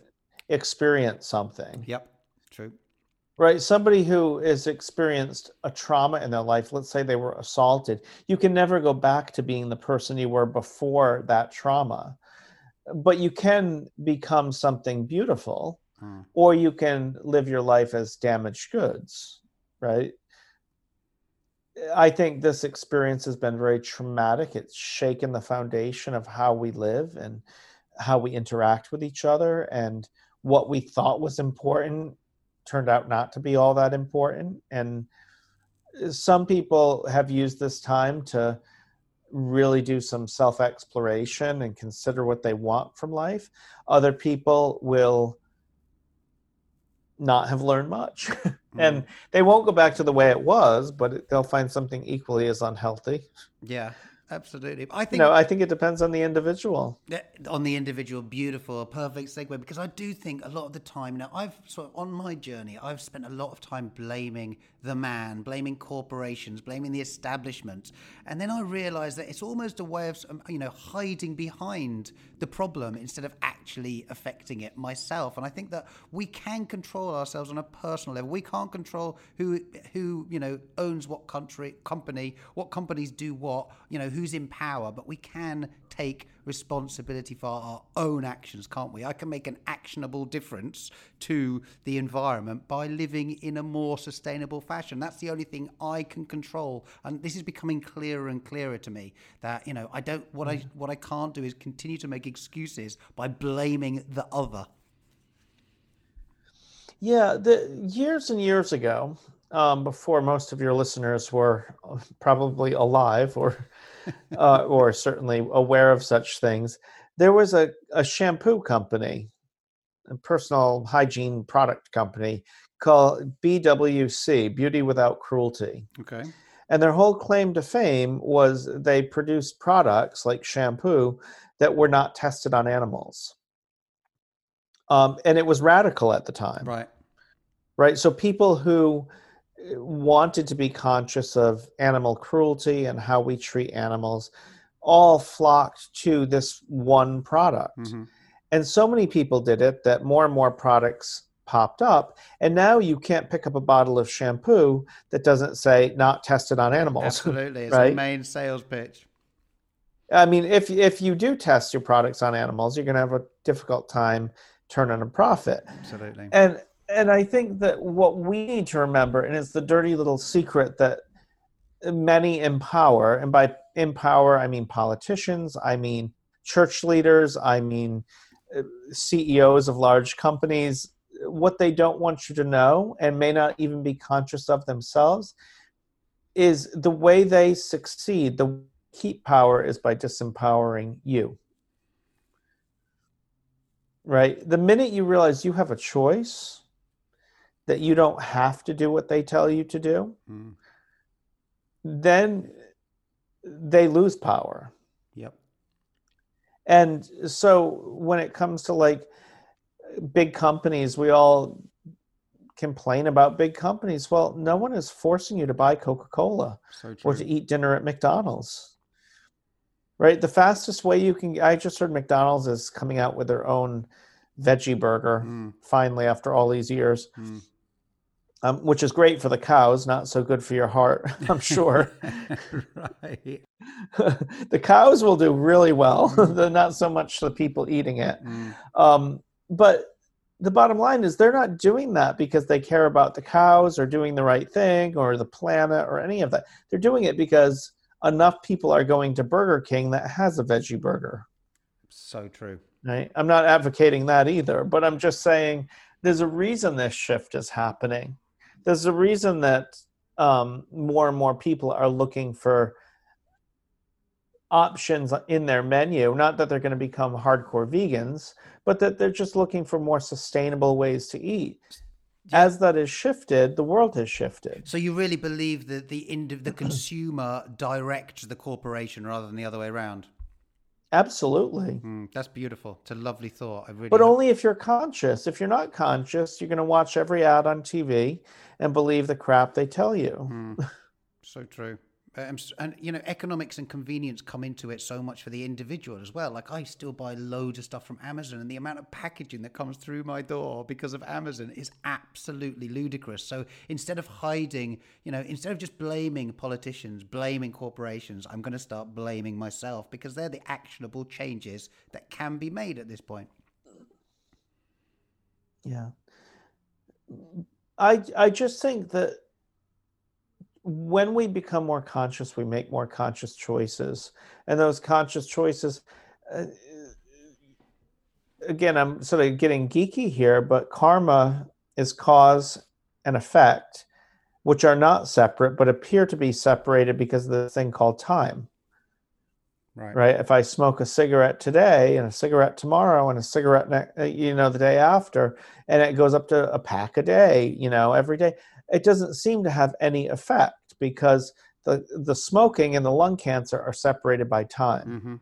experience something. Yep, true. Right. Somebody who has experienced a trauma in their life, let's say they were assaulted, you can never go back to being the person you were before that trauma. But you can become something beautiful, Mm. or you can live your life as damaged goods. Right. I think this experience has been very traumatic. It's shaken the foundation of how we live and how we interact with each other and what we thought was important turned out not to be all that important. And uh, some people have used this time to really do some self exploration and consider what they want from life. Other people will not have learned much. And mm-hmm. they won't go back to the way it was but they'll find something equally as unhealthy. Yeah, absolutely. I think know i think it depends on the individual on the individual, beautiful, perfect segue. Because I do think a lot of the time now, I've sort of on my journey, I've spent a lot of time blaming the man, blaming corporations, blaming the establishment, and then I realised that it's almost a way of um, you know hiding behind the problem instead of actually affecting it myself. And I think that we can control ourselves on a personal level. We can't control who who you know owns what country, company, what companies do what, you know who's in power, but we can take responsibility for our own actions, can't we? I can make an actionable difference to the environment by living in a more sustainable fashion. That's the only thing I can control. And this is becoming clearer and clearer to me that, you know, I don't what I what I can't do is continue to make excuses by blaming the other. Yeah, the years and years ago, um, before most of your listeners were probably alive or uh, or certainly aware of such things, there was a, a shampoo company, a personal hygiene product company called BWC, Beauty Without Cruelty. Okay. And their whole claim to fame was they produced products like shampoo that were not tested on animals. Um, and it was radical at the time Right. right? So people who wanted to be conscious of animal cruelty and how we treat animals all flocked to this one product. hmm And so many people did it that more and more products popped up. And now you can't pick up a bottle of shampoo that doesn't say not tested on animals. Absolutely. It's Right. main sales pitch. I mean, if if you do test your products on animals, you're going to have a difficult time turning a profit. Absolutely. and and i think that what we need to remember and it's the dirty little secret that many empower and by empower i mean politicians i mean church leaders i mean uh, ceos of large companies what they don't want you to know and may not even be conscious of themselves is the way they succeed the keep power is by disempowering you. Right? The minute you realize you have a choice that you don't have to do what they tell you to do Mm. then they lose power. Yep. And so when it comes to like big companies, we all complain about big companies. Well, no one is forcing you to buy Coca Cola So or to eat dinner at McDonald's. Right? The fastest way you can, I just heard McDonald's is coming out with their own veggie burger Mm, finally after all these years, mm. Um, which is great for the cows, not so good for your heart, I'm sure. right. the cows will do really well, They're not so much the people eating it. Mm, Um, but the bottom line is they're not doing that because they care about the cows or doing the right thing or the planet or any of that. They're doing it because enough people are going to Burger King that has a veggie burger. so true. Right? I'm not advocating that either, but I'm just saying there's a reason this shift is happening. There's a reason that um, more and more people are looking for options in their menu. Not that they're going to become hardcore vegans, but that they're just looking for more sustainable ways to eat. Yeah. As that has shifted, the world has shifted. So you really believe that the ind- the consumer directs the corporation rather than the other way around? Absolutely. Mm, that's beautiful. It's a lovely thought. I really. But only if you're conscious. If you're not conscious, you're going to watch every ad on TV and believe the crap they tell you. Mm, so true. Um, and you know, economics and convenience come into it so much for the individual as well. Like I still buy loads of stuff from Amazon, and the amount of packaging that comes through my door because of Amazon is absolutely ludicrous. So instead of hiding, you know, instead of just blaming politicians, blaming corporations, I'm going to start blaming myself because they're the actionable changes that can be made at this point. Yeah. I I just think that when we become more conscious, we make more conscious choices, and those conscious choices. Uh, again, I'm sort of getting geeky here, but karma is cause and effect, which are not separate, but appear to be separated because of the thing called time. Right. right? If I smoke a cigarette today and a cigarette tomorrow and a cigarette, ne- uh, you know, the day after, and it goes up to a pack a day, you know, every day, it doesn't seem to have any effect because the the smoking and the lung cancer are separated by time. hmm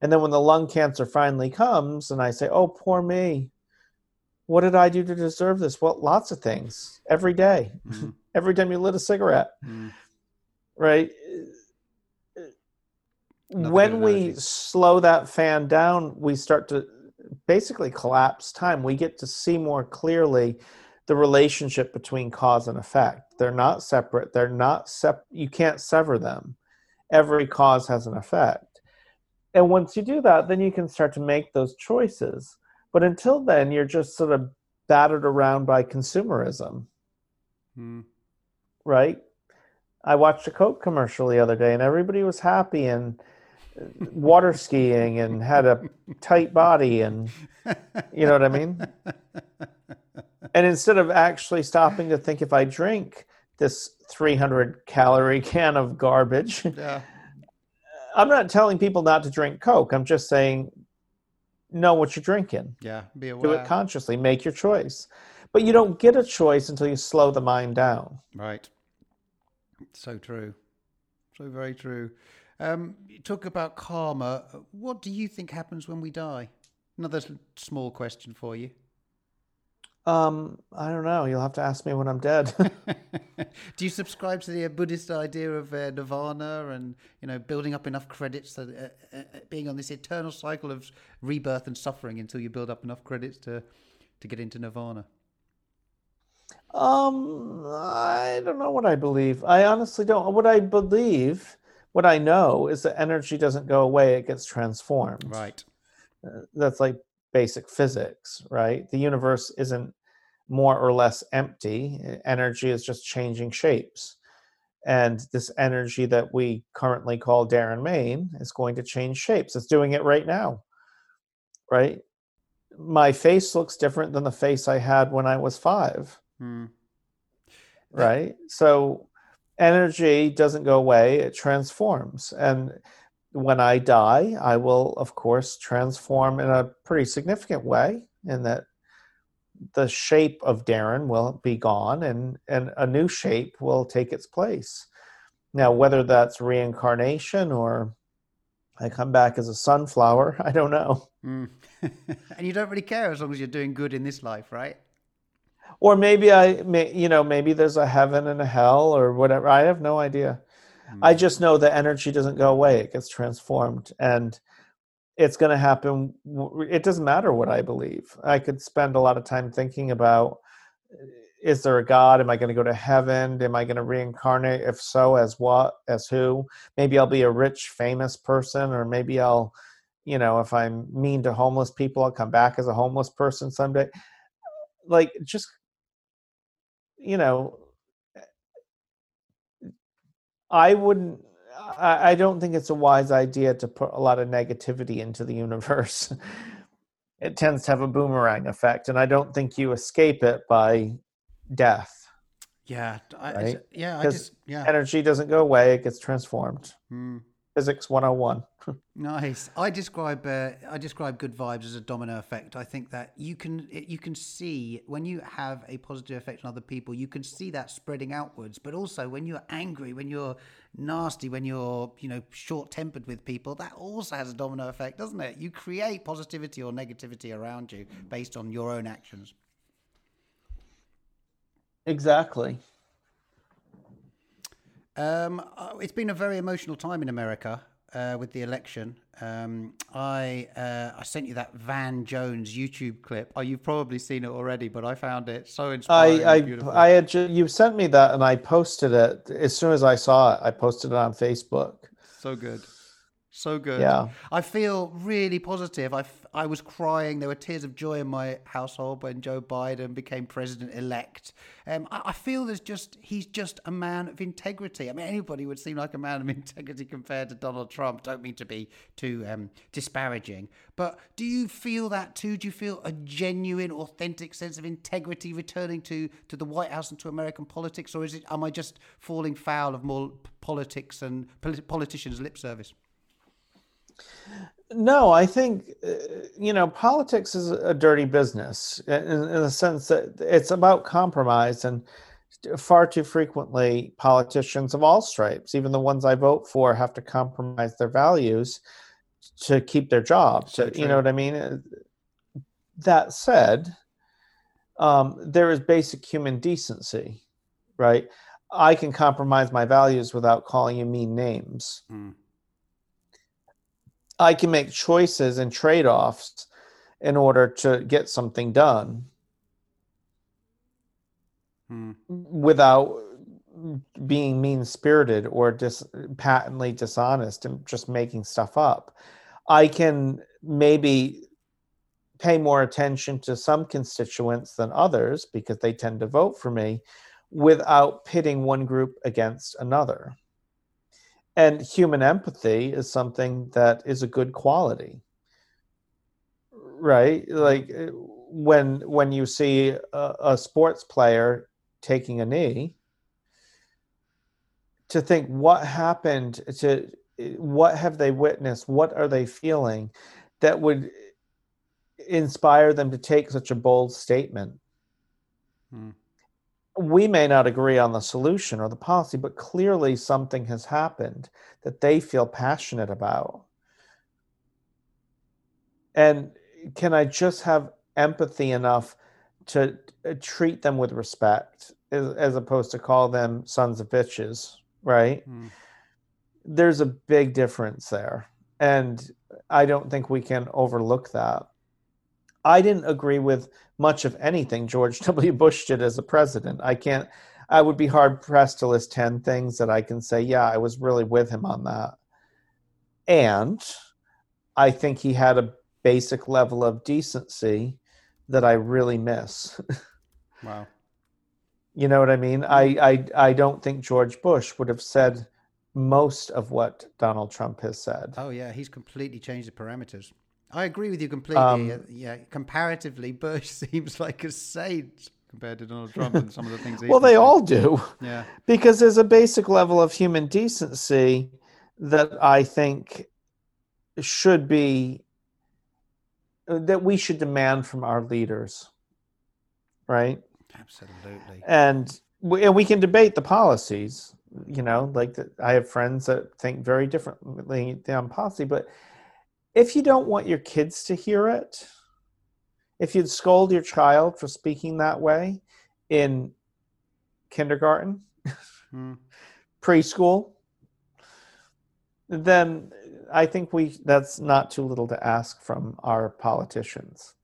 And then when the lung cancer finally comes, and I say, "Oh, poor me," what did I do to deserve this? Well, lots of things every day. Mhm. every time you lit a cigarette Mm. right? When we slow that fan down, we start to basically collapse time. We get to see more clearly the relationship between cause and effect. They're not separate. They're not sep- you can't sever them. Every cause has an effect. And once you do that, then you can start to make those choices. But until then, you're just sort of battered around by consumerism Mm. right? I watched a Coke commercial the other day, and everybody was happy and water skiing and had a tight body, and you know what I mean. And instead of actually stopping to think, if I drink this 300 calorie can of garbage, yeah. I'm not telling people not to drink Coke. I'm just saying, know what you're drinking. Yeah. Be aware. Do it consciously. Make your choice. But you don't get a choice until you slow the mind down. Right. So true. So very true. Um, you talk about karma. What do you think happens when we die? Another small question for you. Um, I don't know. You'll have to ask me when I'm dead. do you subscribe to the uh, Buddhist idea of uh, nirvana and you know building up enough credits, that, uh, uh, being on this eternal cycle of rebirth and suffering until you build up enough credits to to get into nirvana? um, I don't know what I believe. I honestly don't. What I believe, what I know, is that energy doesn't go away; it gets transformed. Right. Uh, That's like basic physics, right? The universe isn't more or less empty. Energy is just changing shapes. And this energy that we currently call Darren Main is going to change shapes. It's doing it right now, right? My face looks different than the face I had when I was five, Hmm. right? So energy doesn't go away, it transforms. And when I die, I will, of course, transform in a pretty significant way, in that the shape of Darren will be gone and, and a new shape will take its place. Now, whether that's reincarnation or I come back as a sunflower, I don't know. Mm. and you don't really care as long as you're doing good in this life, right? Or maybe I, may, you know, maybe there's a heaven and a hell or whatever. I have no idea. Mm. I just know the energy doesn't go away; it gets transformed, and it's going to happen. It doesn't matter what I believe. I could spend a lot of time thinking about is there a God? Am I going to go to heaven? Am I going to reincarnate? If so, as what? As who? Maybe I'll be a rich, famous person, or maybe I'll, you know, if I'm mean to homeless people, I'll come back as a homeless person someday. Like, just, you know, I wouldn't. I, I don't think it's a wise idea to put a lot of negativity into the universe. it tends to have a boomerang effect, and I don't think you escape it by death. Yeah, I, right? yeah, I just yeah. Energy doesn't go away; it gets transformed. Mm. Physics 101. nice. I describe uh, I describe good vibes as a domino effect. I think that you can you can see when you have a positive effect on other people, you can see that spreading outwards. But also when you're angry, when you're nasty, when you're you know short tempered with people, that also has a domino effect, doesn't it? You create positivity or negativity around you based on your own actions. Exactly. Um, uh, it's been a very emotional time in America uh, with the election. Um, I uh, I sent you that Van Jones YouTube clip. Oh, you've probably seen it already, but I found it so inspiring. I I, I had ju- you sent me that, and I posted it as soon as I saw it. I posted it on Facebook. So good. So good. Yeah. I feel really positive. I, f- I was crying. There were tears of joy in my household when Joe Biden became president elect. Um, I, I, feel there's just, he's just a man of integrity. I mean, anybody would seem like a man of integrity compared to Donald Trump. Don't mean to be too um, disparaging. But do you feel that too? Do you feel a genuine, authentic sense of integrity returning to, to the White House and to American politics? Or is it, am I just falling foul of more politics and polit- politicians' lip service? No, I think uh, you know politics is a dirty business in, in the sense that it's about compromise, and far too frequently politicians of all stripes, even the ones I vote for, have to compromise their values to keep their job. So you know what I mean? Uh, that said, um, there is basic human decency, right? I can compromise my values without calling you mean names. Mm I can make choices and trade offs in order to get something done hmm. without being mean spirited or dis- patently dishonest and just making stuff up. I can maybe pay more attention to some constituents than others because they tend to vote for me without pitting one group against another and human empathy is something that is a good quality. Right? Like uh, when when you see a, a, sports player taking a knee to think what happened to what have they witnessed? What are they feeling? That would inspire them to take such a bold statement. Hmm we may not agree on the solution or the policy, but clearly something has happened that they feel passionate about. And can I just have empathy enough to uh, treat them with respect as, as opposed to call them sons of bitches, right? Mm. There's a big difference there. And I don't think we can overlook that. I didn't agree with much of anything George W. Bush did as a president. I can't, I would be hard pressed to list 10 things that I can say, yeah, I was really with him on that. And I think he had a basic level of decency that I really miss. wow. You know what I mean? I, I I don't think George Bush would have said most of what Donald Trump has said. Oh yeah, he's completely changed the parameters. I agree with you completely. Um, yeah, comparatively, Bush seems like a saint compared to Donald Trump and some of the things. He Well, they all do. Yeah, because there's a basic level of human decency that I think should be that we should demand from our leaders, right? Absolutely. And we, and we can debate the policies, you know, like the, I have friends that think very differently on policy, but if you don't want your kids to hear it, if you'd scold your child for speaking that way in kindergarten, mm. preschool, then I think we that's not too little to ask from our politicians.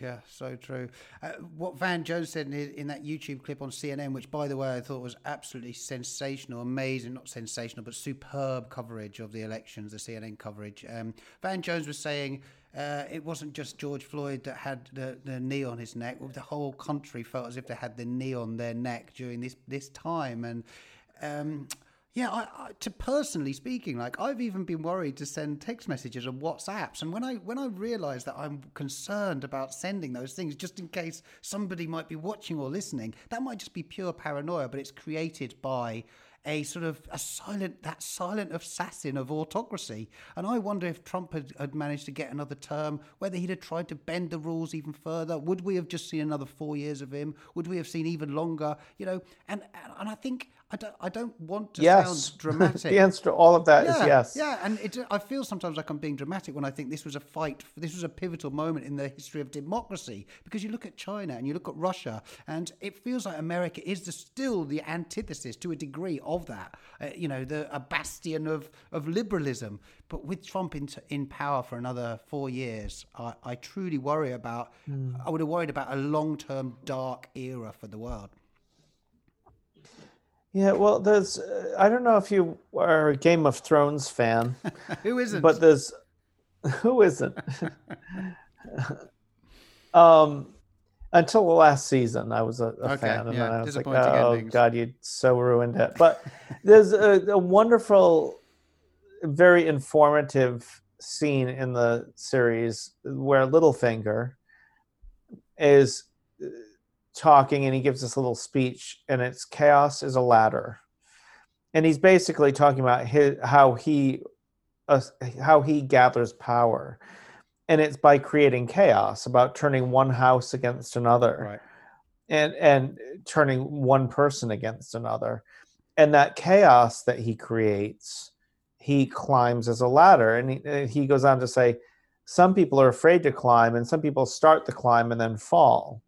Yeah, so true. Uh, what Van Jones said in, in, that YouTube clip on CNN, which by the way I thought was absolutely sensational, amazing, not sensational, but superb coverage of the elections, the CNN coverage. Um, Van Jones was saying uh, it wasn't just George Floyd that had the, the knee on his neck. The whole country felt as if they had the knee on their neck during this this time, and. Um, yeah, I, I, to personally speaking, like I've even been worried to send text messages and WhatsApps, and when I when I realise that I'm concerned about sending those things, just in case somebody might be watching or listening, that might just be pure paranoia, but it's created by a sort of a silent that silent assassin of autocracy. And I wonder if Trump had, had managed to get another term, whether he'd have tried to bend the rules even further. Would we have just seen another four years of him? Would we have seen even longer? You know, and and I think I don't, I don't want to yes. sound dramatic. the answer to all of that yeah, is yes. Yeah, and it, I feel sometimes like I'm being dramatic when I think this was a fight, this was a pivotal moment in the history of democracy. Because you look at China and you look at Russia, and it feels like America is the, still the antithesis to a degree of that. Uh, you know, the a bastion of, of liberalism. But with Trump in, in power for another four years, I, I truly worry about, mm. I would have worried about a long term dark era for the world. Yeah, well, there's. Uh, I don't know if you are a Game of Thrones fan. who isn't? But there's. Who isn't? um, until the last season, I was a, a okay, fan, and yeah, then I was like, "Oh endings. God, you so ruined it." But there's a, a wonderful, very informative scene in the series where Littlefinger is talking and he gives this little speech and it's chaos is a ladder. And he's basically talking about his, how he uh, how he gathers power. And it's by creating chaos about turning one house against another. Right. and and turning one person against another. And that chaos that he creates he climbs as a ladder. And he, he goes on to say some people are afraid to climb and some people start the climb and then fall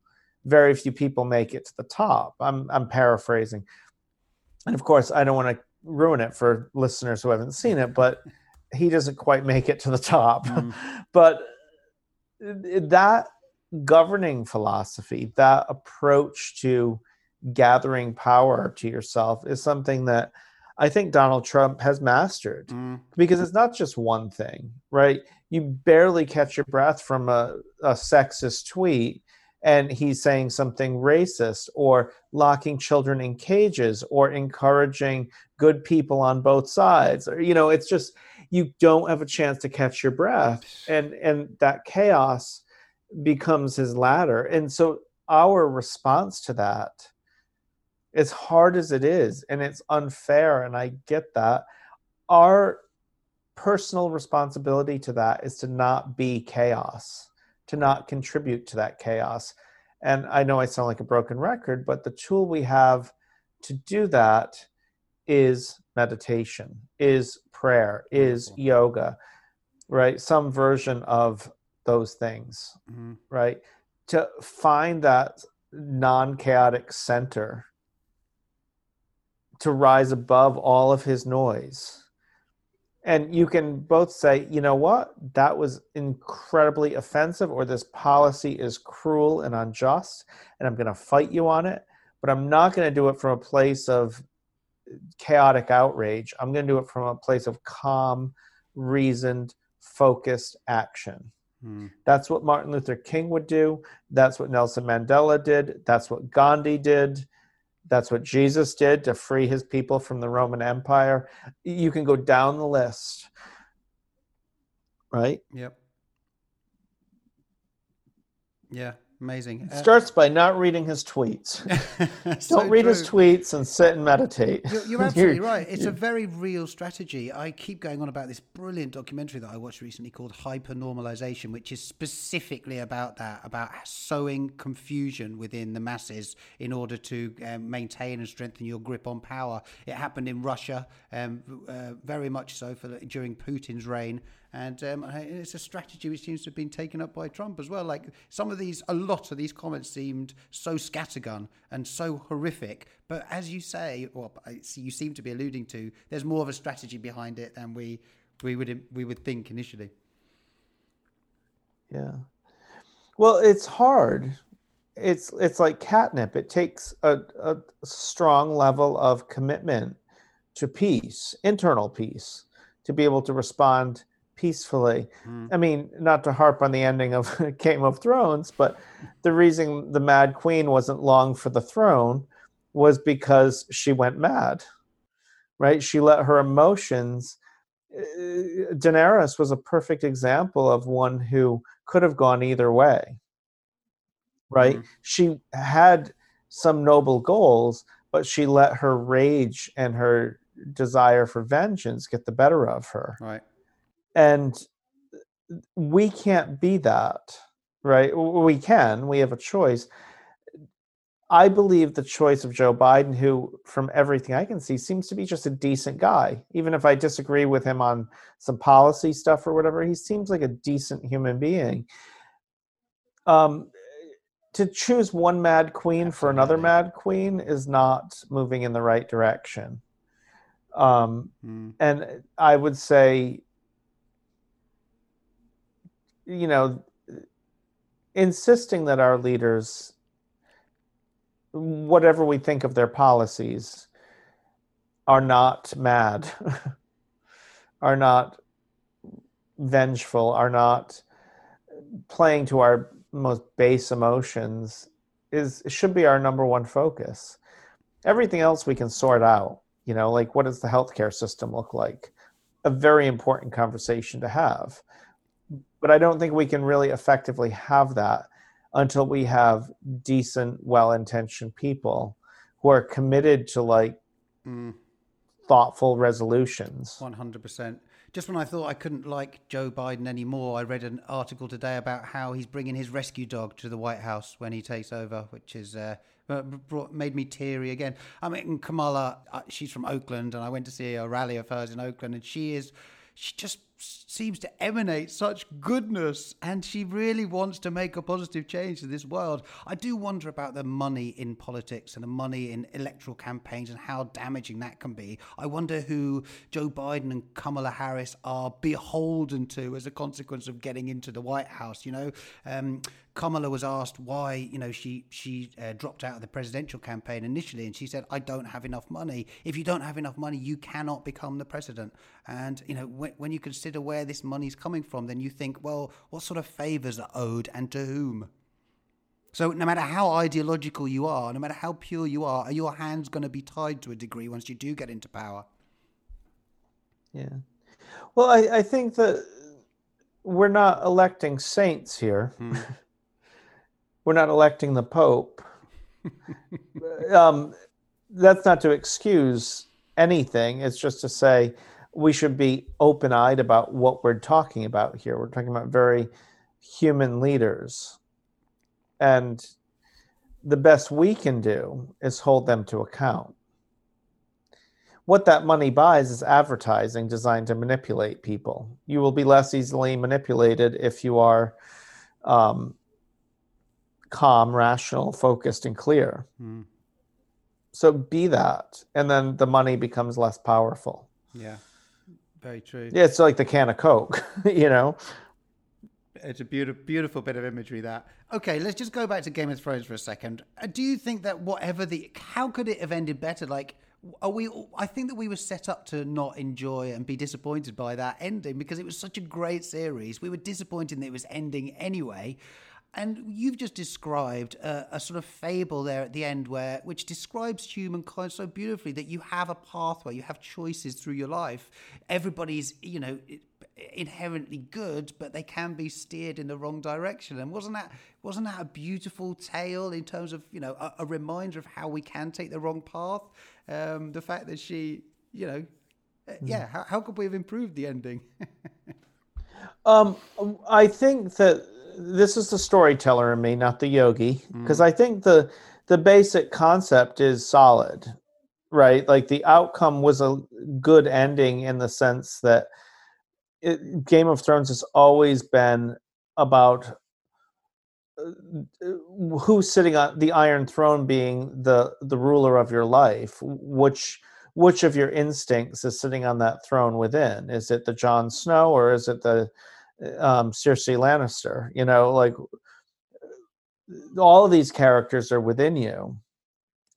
very few people make it to the top. I'm I'm paraphrasing. And of course, I don't want to ruin it for listeners who haven't seen it, but he doesn't quite make it to the top. Mm. but that governing philosophy, that approach to gathering power to yourself is something that I think Donald Trump has mastered mm. because it's not just one thing, right? You barely catch your breath from a, a sexist tweet and he's saying something racist or locking children in cages or encouraging good people on both sides. Or you know it's just you don't have a chance to catch your breath. And and that chaos becomes his ladder. And so our response to that as hard as it is and it's unfair and i get that our personal responsibility to that is to not be chaos to not contribute to that chaos. And I know I sound like a broken record, but the tool we have to do that is meditation, is prayer, is yoga, right? Some version of those things, mm-hmm. right? To find that non chaotic center, to rise above all of his noise and you can both say you know what? That was incredibly offensive or this policy is cruel and unjust and i'm going to fight you on it but i'm not going to do it from a place of chaotic outrage. I'm going to do it from a place of calm reasoned focused action. Hmm. that's what martin luther king would do. That's what nelson mandela did. That's what gandhi did that's what Jesus did to free his people from the Roman Empire. You can go down the list. Right? Yep. Yeah. Amazing. It uh, starts by not reading his tweets. so Don't read true. his tweets and sit and meditate. You're, you're absolutely right. It's a very real strategy. I keep going on about this brilliant documentary that I watched recently called Hypernormalization, which is specifically about that, about sowing confusion within the masses in order to um, maintain and strengthen your grip on power. It happened in Russia, um, uh, very much so for during Putin's reign. And um, it's a strategy which seems to have been taken up by Trump as well. Like some of these, a lot of these comments seemed so scattergun and so horrific. But as you say, well, you seem to be alluding to, there's more of a strategy behind it than we we would we would think initially. Yeah. Well, it's hard. It's it's like catnip. It takes a, a strong level of commitment to peace, internal peace, to be able to respond peacefully. Mm. I mean, not to harp on the ending of Game of Thrones, but the reason the Mad Queen wasn't long for the throne was because she went mad, right? She let her emotions. Uh, Daenerys was a perfect example of one who could have gone either way, right? Mm. She had some noble goals, but she let her rage and her desire for vengeance get the better of her. Right and we can't be that right? We can we have a choice. I believe the choice of joe biden who from everything i can see seems to be just a decent guy. Even if i disagree with him on some policy stuff or whatever he seems like a decent human being. Um to choose one mad queen for another mad queen is not moving in the right direction. Um mm. and i would say you know, insisting that our leaders, whatever we think of their policies, are not mad, are not vengeful, are not playing to our most base emotions is should be our number one focus. Everything else we can sort out. You know, like what does the healthcare system look like? A very important conversation to have but I don't think we can really effectively have that until we have decent, well-intentioned people who are committed to like mm. thoughtful resolutions. One hundred percent. Just when I thought I couldn't like Joe Biden anymore, I read an article today about how he's bringing his rescue dog to the White House when he takes over, which is uh, brought, made me teary again. I mean, Kamala, uh, she's from Oakland, and I went to see a rally of hers in Oakland, and she is, she just seems to emanate such goodness and she really wants to make a positive change to this world. I do wonder about the money in politics and the money in electoral campaigns and how damaging that can be. I wonder who Joe Biden and Kamala Harris are beholden to as a consequence of getting into the White House. You know, um, Kamala was asked why, you know, she she uh, dropped out of the presidential campaign initially, and she said, "I don't have enough money. If you don't have enough money, you cannot become the president." And you know, when, when you consider where this money is coming from, then you think, well, what sort of favors are owed and to whom? So no matter how ideological you are, no matter how pure you are, are your hands going to be tied to a degree once you do get into power? Yeah. Well, I, I think that we're not electing saints here. Hmm. we're not electing the Pope. um, that's not to excuse anything. It's just to say we should be open eyed about what we're talking about here. We're talking about very human leaders. And the best we can do is hold them to account. What that money buys is advertising designed to manipulate people. You will be less easily manipulated if you are um, calm, rational, focused, and clear. Mm. So be that, and then the money becomes less powerful. Yeah, very true. Yeah, it's like the can of Coke, you know. It's a beautiful, beautiful bit of imagery. That okay. Let's just go back to Game of Thrones for a second. Uh, do you think that whatever the, how could it have ended better? Like, are we? I think that we were set up to not enjoy and be disappointed by that ending because it was such a great series. We were disappointed that it was ending anyway. And you've just described a, a, sort of fable there at the end, where which describes humankind so beautifully that you have a pathway, you have choices through your life. Everybody's, you know, inherently good, but they can be steered in the wrong direction. And wasn't that wasn't that a beautiful tale in terms of you know a, a reminder of how we can take the wrong path? Um, the fact that she, you know, hmm. yeah, how, how could we have improved the ending? um, I think that this is the storyteller in me, not the yogi, because mm. I think the the basic concept is solid, right? Like the outcome was a good ending in the sense that it, Game of Thrones has always been about uh, who's sitting on the Iron Throne being the the ruler of your life. Which which of your instincts is sitting on that throne within? Is it the Jon Snow or is it the um, Cersei Lannister? You know, like all of these characters are within you.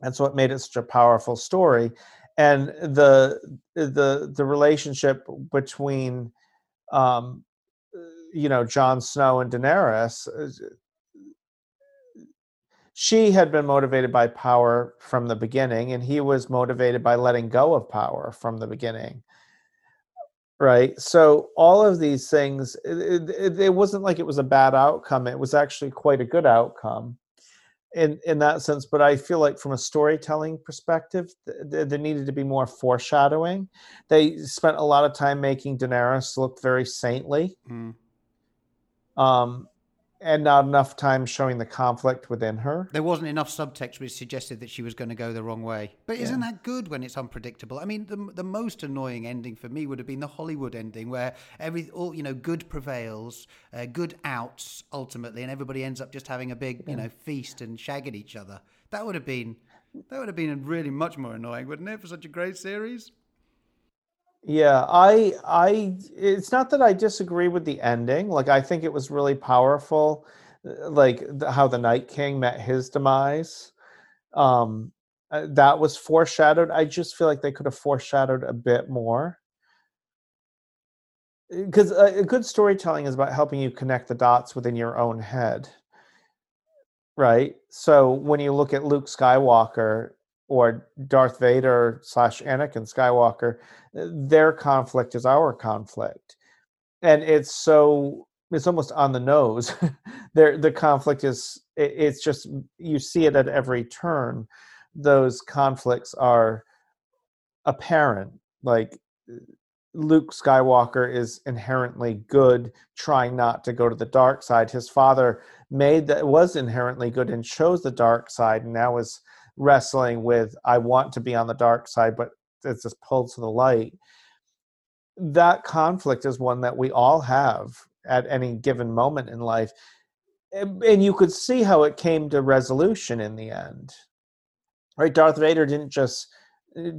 That's what made it such a powerful story. And the the the relationship between um, you know Jon Snow and Daenerys she had been motivated by power from the beginning and he was motivated by letting go of power from the beginning right? So all of these things it, it, it, wasn't like it was a bad outcome. It was actually quite a good outcome in in that sense. But i feel like from a storytelling perspective th- there needed to be more foreshadowing. They spent a lot of time making daenerys look very saintly. Mm. um and not enough time showing the conflict within her. There wasn't enough subtext which suggested that she was going to go the wrong way. But isn't that good when it's unpredictable? I mean, the, the most annoying ending for me would have been the Hollywood ending, where every all you know, good prevails, uh, good outs ultimately, and everybody ends up just having a big you know feast and shagging each other. That would have been that would have been really much more annoying, wouldn't it, for such a great series? Yeah, I I it's not that I disagree with the ending. Like I think it was really powerful uh, like the, how the Night King met his demise. Um uh, that was foreshadowed. I just feel like they could have foreshadowed a bit more. Because uh, a, a good storytelling is about helping you connect the dots within your own head. Right? So when you look at Luke Skywalker, or Darth Vader slash Anakin Skywalker, their conflict is our conflict, and it's so it's almost on the nose. there, the conflict is it's just you see it at every turn. Those conflicts are apparent. Like Luke Skywalker is inherently good, trying not to go to the dark side. His father made that was inherently good and chose the dark side, and now is wrestling with I want to be on the dark side, but it's just pulled to the light. That conflict is one that we all have at any given moment in life. And you could see how it came to resolution in the end. Right? Darth Vader didn't just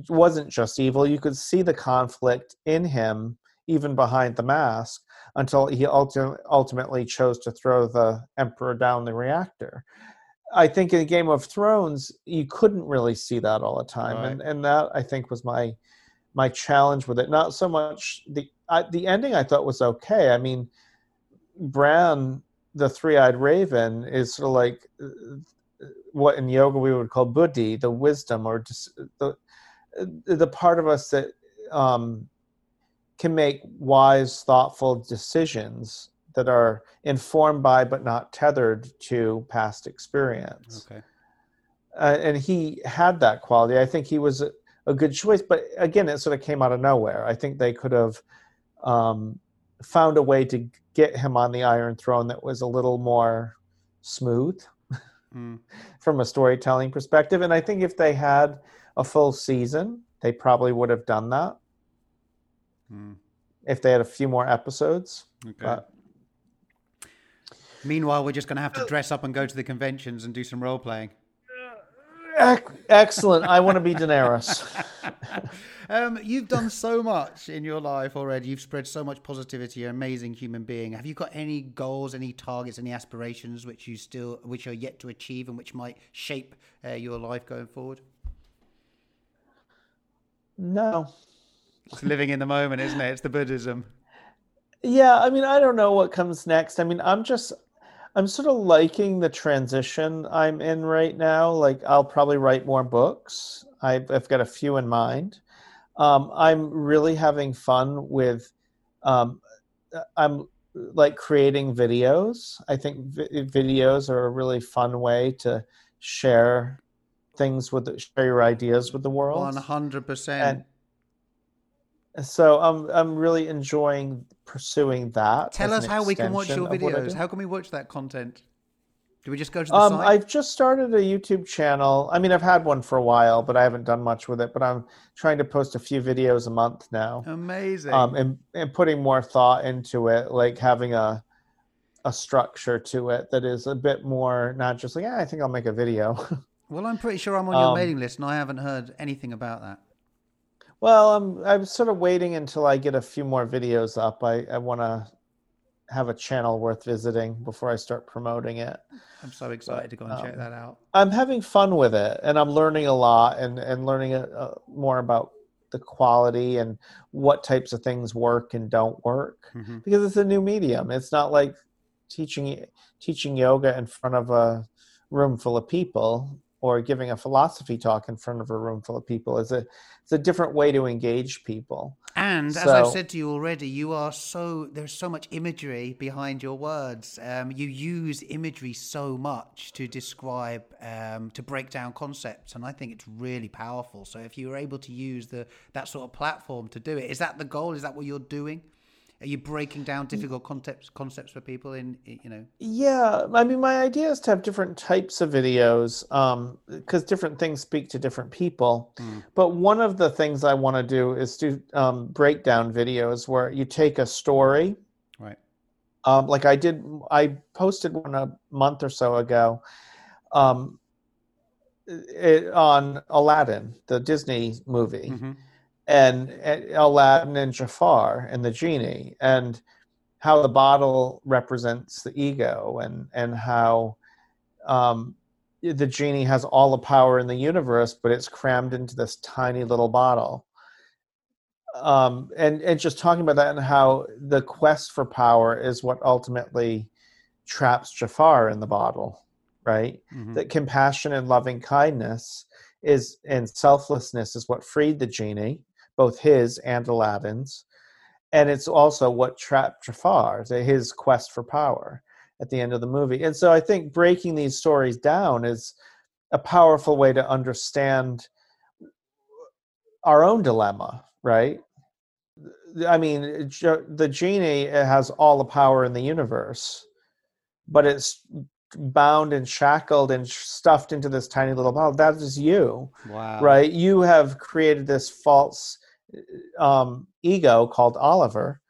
wasn't just evil. You could see the conflict in him even behind the mask until he ultimately chose to throw the emperor down the reactor I think in Game of Thrones you couldn't really see that all the time, right. and and that I think was my my challenge with it. Not so much the I, the ending I thought was okay. I mean, Bran, the three-eyed raven, is sort of like uh, what in yoga we would call buddhi, the wisdom, or just the the part of us that um, can make wise, thoughtful decisions that are informed by but not tethered to past experience. Okay. Uh, and he had that quality. I think he was a, a, good choice, but again, it sort of came out of nowhere. I think they could have um, found a way to get him on the Iron Throne that was a little more smooth mm. from a storytelling perspective. And I think if they had a full season, they probably would have done that. Mm. If they had a few more episodes. Okay. But Meanwhile, we're just going to have to dress up and go to the conventions and do some role playing. Excellent. I want to be Daenerys. um, you've done so much in your life already. You've spread so much positivity. You're an amazing human being. Have you got any goals, any targets, any aspirations which you still, which are yet to achieve, and which might shape uh, your life going forward? No. It's living in the moment, isn't it? It's the Buddhism. Yeah, I mean, I don't know what comes next. I mean, I'm just I'm sort of liking the transition I'm in right now. Like, I'll probably write more books. I've, I've got a few in mind. Um, I'm really having fun with um, I'm like creating videos. I think vi- videos are a really fun way to share things with the, share your ideas with the world. One hundred percent. So I'm I'm really enjoying pursuing that. Tell us how we can watch your extension of what I videos. How can we watch that content? Do we just go to the Um, site? I've just started a YouTube channel. I mean, I've had one for a while, but I haven't done much with it. But I'm trying to post a few videos a month now, Amazing. um, and and putting more thought into it, like having a a structure to it that is a bit more not just like, yeah, I think I'll make a video. well, I'm pretty sure I'm on your um, mailing list, and I haven't heard anything about that. Well, I'm I'm sort of waiting until I get a few more videos up. I I want to have a channel worth visiting before I start promoting it. I'm so excited to go and check um, that out. I'm having fun with it, and I'm learning a lot, and and learning uh, more about the quality and what types of things work and don't work Mhm. because it's a new medium. It's not like teaching teaching yoga in front of a room full of people or giving a philosophy talk in front of a room full of people. Is a it's a different way to engage people. And as I've said to you already, you are so there's so much imagery behind your words. Um, you use imagery so much to describe, um, to break down concepts, and I think it's really powerful. So if you were able to use the that sort of platform to do it, is that the goal? Is that what you're doing? Are you breaking down difficult concepts concepts for people in you know? Yeah, I mean, my idea is to have different types of videos because different things speak to different people. Mm. But one of the things I want to do is do um, breakdown videos where you take a story, Right. um, like I did. I posted one a month or so ago um, it, on Aladdin, the Disney movie hmm and, and Aladdin and Jafar and the genie and how the bottle represents the ego and and how um, the genie has all the power in the universe, but it's crammed into this tiny little bottle. Um, and and just talking about that and how the quest for power is what ultimately traps Jafar in the bottle, right? hmm that compassion and loving kindness is and selflessness is what freed the genie, both his and Aladdin's. And it's also what trapped Jafar, his quest for power at the end of the movie. And so I think breaking these stories down is a powerful way to understand our own dilemma, right? I mean, the genie has all the power in the universe, but it's bound and shackled and stuffed into this tiny little bottle. That is you, Wow. right? You have created this false um, ego called Oliver,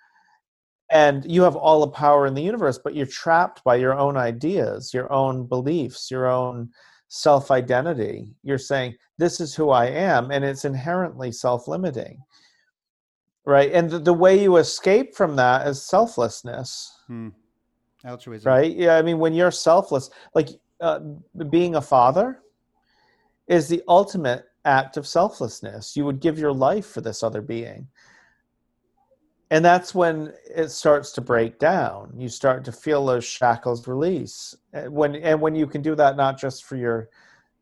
and you have all the power in the universe, but you're trapped by your own ideas, your own beliefs, your own self identity. You're saying, This is who I am, and it's inherently self limiting. Right. And the, the way you escape from that is selflessness Hmm. Altruism. right yeah i mean when you're selfless like uh, being a father is the ultimate act of selflessness. You would give your life for this other being. And that's when it starts to break down. You start to feel those shackles release. And when and when you can do that not just for your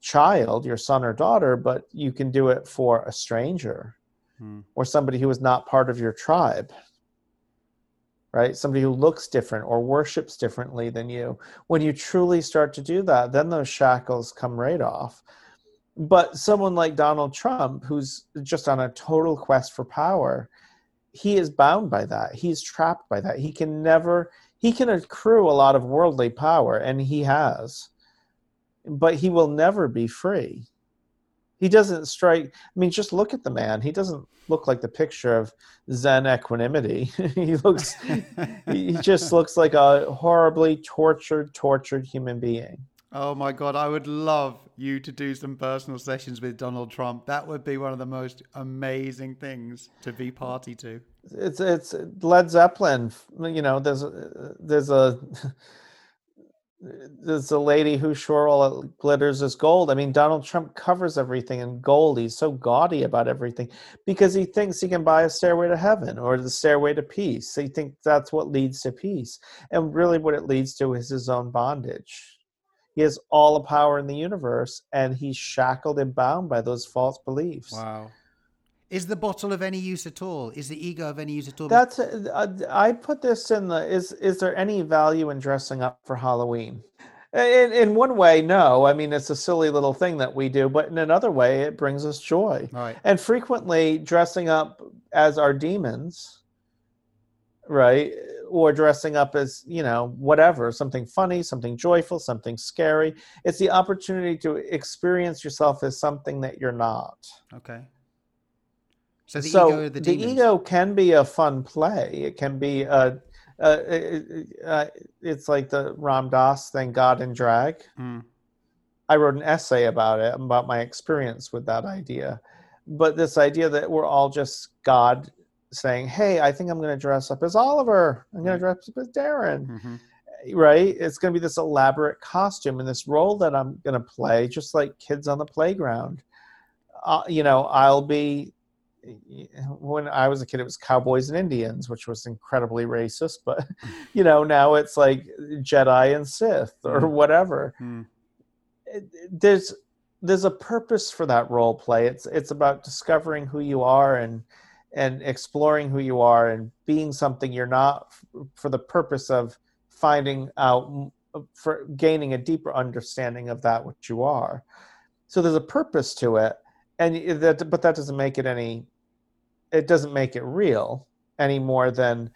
child your son or daughter but you can do it for a stranger Hmm. or somebody who is not part of your tribe right? Somebody who looks different or worships differently than you. When you truly start to do that then those shackles come right off but someone like donald trump who's just on a total quest for power he is bound by that. He's trapped by that. He can never he can accrue a lot of worldly power and he has but he will never be free. He doesn't strike i mean just look at the man. He doesn't look like the picture of zen equanimity. He looks he just looks like a horribly tortured tortured human being Oh my God, I would love you to do some personal sessions with Donald Trump. That would be one of the most amazing things to be party to. it's it's led zeppelin you know there's a, there's a there's a lady who sure all it glitters is gold. I mean donald trump covers everything in gold. He's so gaudy about everything because he thinks he can buy a stairway to heaven or the stairway to peace. He thinks that's what leads to peace. And really what it leads to is his own bondage he has all the power in the universe and he's shackled and bound by those false beliefs Wow. Is the bottle of any use at all? Is the ego of any use at all? That's uh, I put this in the is is there any value in dressing up for Halloween? In, in one way, no. I mean, it's a silly little thing that we do, but in another way, it brings us joy. right. And frequently, dressing up as our demons, right, or dressing up as you know whatever, something funny, something joyful, something scary. It's the opportunity to experience yourself as something that you're not. Okay. So the so ego the, the ego can be a fun play. It can be a, a, a- a- it's like the Ram Dass thing, God in Drag. Mm. I wrote an essay about it, about my experience with that idea. But this idea that we're all just God saying, "Hey, I think I'm going to dress up as Oliver. I'm going to dress up as Darren." Mhm. Right? It's going to be this elaborate costume and this role that I'm going to play, just like kids on the playground. Uh, you know, I'll be. When I was a kid, it was cowboys and Indians, which was incredibly racist. But you know, now it's like Jedi and Sith or Mm. whatever Mm. it- there's there's a purpose for that role play it's it's about discovering who you are and and exploring who you are and being something you're not f- for the purpose of finding out for gaining a deeper understanding of that which you are so there's a purpose to it and that but that doesn't make it any it doesn't make it real any more than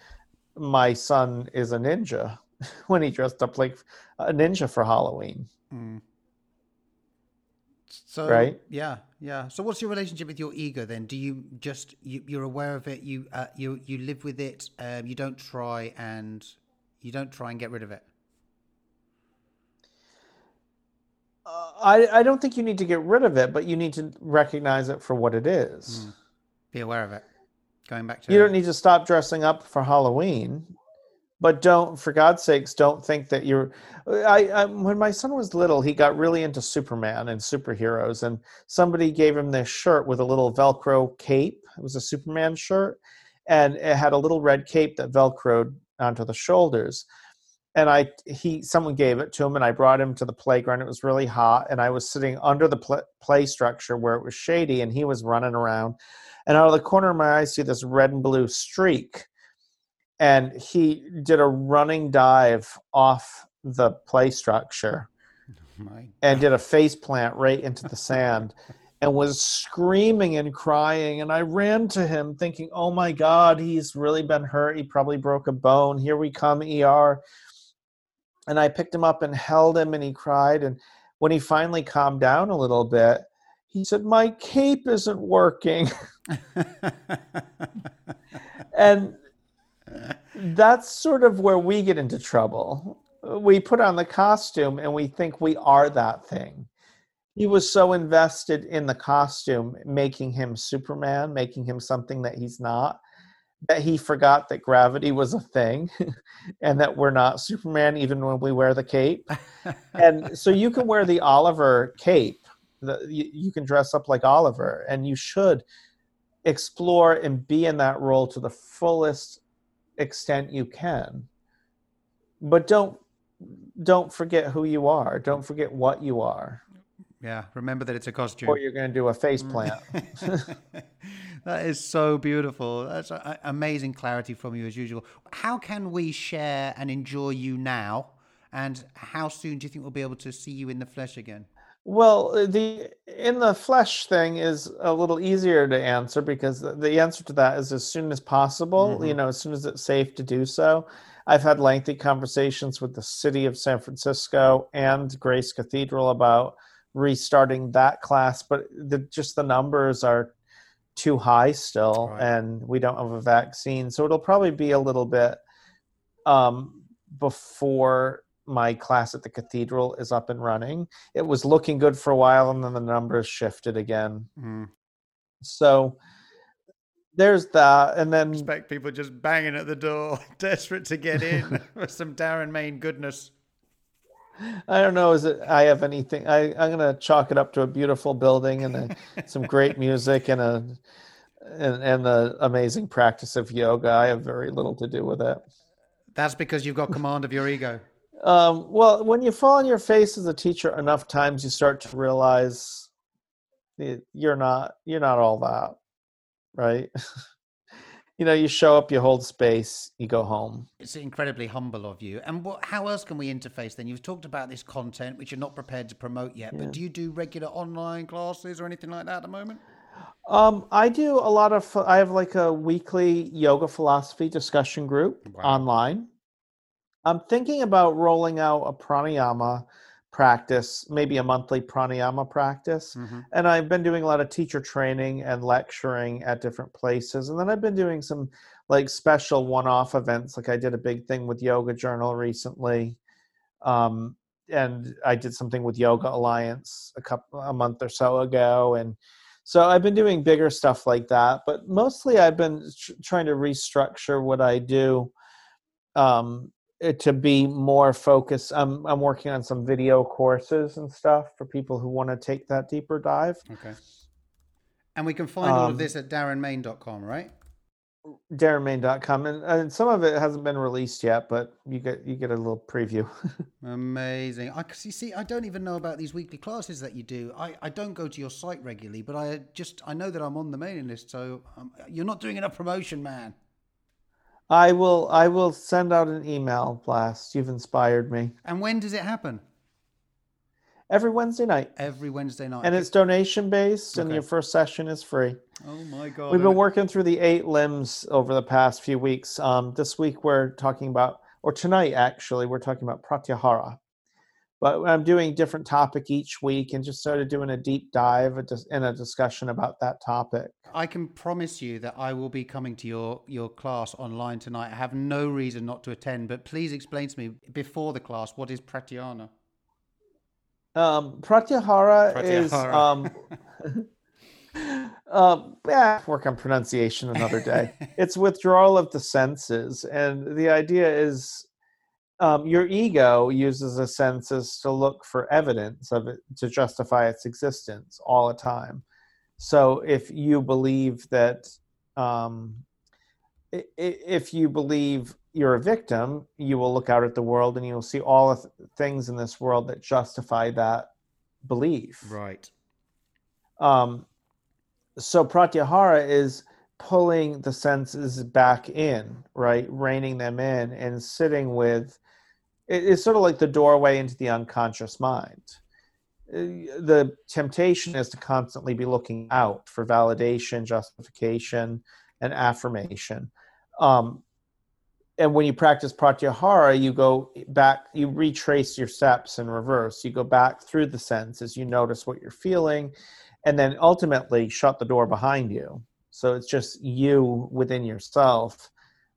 my son is a ninja when he dressed up like a ninja for halloween Mm. So Right. yeah, yeah. So what's your relationship with your ego then? Do you just you, you're aware of it? You uh, you you live with it. Um, you don't try and you don't try and get rid of it. Uh, I, I don't think you need to get rid of it, but you need to recognize it for what it is. Mm. Be aware of it. Going back to You don't need to stop dressing up for Halloween, but don't, for God's sakes, don't think that you're. I, I when my son was little, he got really into Superman and superheroes, and somebody gave him this shirt with a little Velcro cape. It was a Superman shirt, and it had a little red cape that Velcroed onto the shoulders. And I, he, someone gave it to him, and I brought him to the playground. It was really hot, and I was sitting under the pl- play structure where it was shady, and he was running around. And out of the corner of my eye, I see this red and blue streak. And he did a running dive off the play structure and did a face plant right into the sand and was screaming and crying. And I ran to him thinking, oh my God, he's really been hurt. He probably broke a bone. Here we come, ER. And I picked him up and held him and he cried. And when he finally calmed down a little bit, he said, My cape isn't working. and that's sort of where we get into trouble. We put on the costume and we think we are that thing. He was so invested in the costume, making him Superman, making him something that he's not, that he forgot that gravity was a thing and that we're not Superman even when we wear the cape. And so you can wear the Oliver cape, the, you, you can dress up like Oliver, and you should explore and be in that role to the fullest extent you can but don't don't forget who you are don't forget what you are yeah. Remember that it's a costume. or you're going to do a face Mm. plant that is so beautiful. That's a, a- amazing clarity from you as usual. How can we share and enjoy you now? And how soon do you think we'll be able to see you in the flesh again? Well the in the flesh thing is a little easier to answer because the- answer to that is as soon as possible you know as soon as it's safe to do so i've had lengthy conversations with the city of san francisco and grace cathedral about restarting that class but the, just the numbers are too high still Right. and we don't have a vaccine so it'll probably be a little bit um, before my class at the cathedral is up and running it was looking good for a while and then the numbers shifted again Mm. so there's that and then Expect people just banging at the door, desperate to get in for some Darren Main goodness. i don't know is it i have anything I, i'm going to chalk it up to a beautiful building and a, some great music and a and, and the amazing practice of yoga i have very little to do with it That's because you've got command of your ego. Um, well, when you fall on your face as a teacher enough times, you start to realize you're not you're not all that. right? you know, you show up, you hold space, you go home. It's incredibly humble of you. And what, how else can we interface then? You've talked about this content, which you're not prepared to promote yet, yeah. but do you do regular online classes or anything like that at the moment? Um, I do a lot of, I have like a weekly yoga philosophy discussion group wow. online. I'm thinking about rolling out a pranayama practice, maybe a monthly pranayama practice. Mm-hmm. And I've been doing a lot of teacher training and lecturing at different places. And then I've been doing some like special one off events. Like I did a big thing with Yoga Journal recently. Um, and I did something with Yoga Alliance a couple a month or so ago. And so I've been doing bigger stuff like that. But mostly I've been tr- trying to restructure what I do um, to be more focused. I'm I'm working on some video courses and stuff for people who want to take that deeper dive. Okay. And we can find um, all of um, this at darrenmain.com, right? darrenmain.com and, and some of it hasn't been released yet but you get you get a little preview amazing i you see i don't even know about these weekly classes that you do i i don't go to your site regularly but i just i know that i'm on the mailing list so um, you're not doing enough promotion man I will I will send out an email blast. You've inspired me. And when does it happen? Every Wednesday night. Every Wednesday night. And it's donation based okay. and your first session is free. Oh my god. We've been working through the eight limbs over the past few weeks. Um, this week we're talking about or tonight actually we're talking about pratyahara but I'm doing different topic each week and just sort of doing a deep dive in a discussion about that topic. I can promise you that I will be coming to your your class online tonight. I have no reason not to attend, but please explain to me before the class what is pratyana. Um, pratyahara, pratyahara. is um, um, yeah, work on pronunciation another day. it's withdrawal of the senses, and the idea is um, your ego uses the senses to look for evidence of it to justify its existence all the time. So if you believe that, um, if you believe you're a victim, you will look out at the world and you'll see all the things in this world that justify that belief. Right. Um, so pratyahara is pulling the senses back in, right? Reining them in and sitting with it's sort of like the doorway into the unconscious mind. Uh, the temptation is to constantly be looking out for validation, justification, and affirmation. Um, and when you practice pratyahara, you go back, you retrace your steps in reverse. You go back through the senses, you notice what you're feeling, and then ultimately shut the door behind you. So it's just you within yourself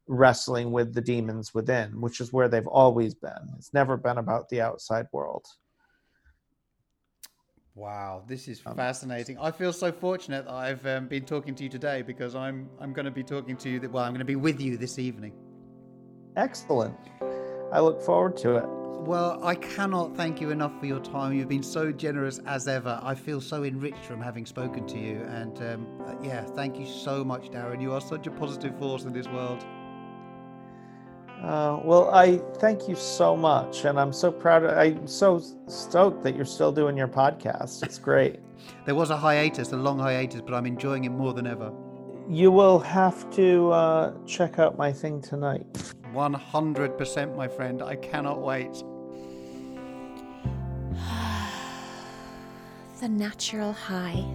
wrestling with the demons within, which is where they've always been. It's never been about the outside world. Wow, this is um, fascinating. I feel so fortunate that I've um, been talking to you today because I'm I'm going to be talking to you. Well, I'm going to be with you this evening. Excellent. I look forward to it. Well, I cannot thank you enough for your time. You've been so generous as ever. I feel so enriched from having spoken to you. And um, uh, yeah, thank you so much, Darren. You are such a positive force in this world. Uh, well, I thank you so much, and I'm so proud. Of, I'm so stoked that you're still doing your podcast. It's great. there was a hiatus, a long hiatus, but I'm enjoying it more than ever. You will have to uh, check out my thing tonight. 100%, my friend. I cannot wait. the natural high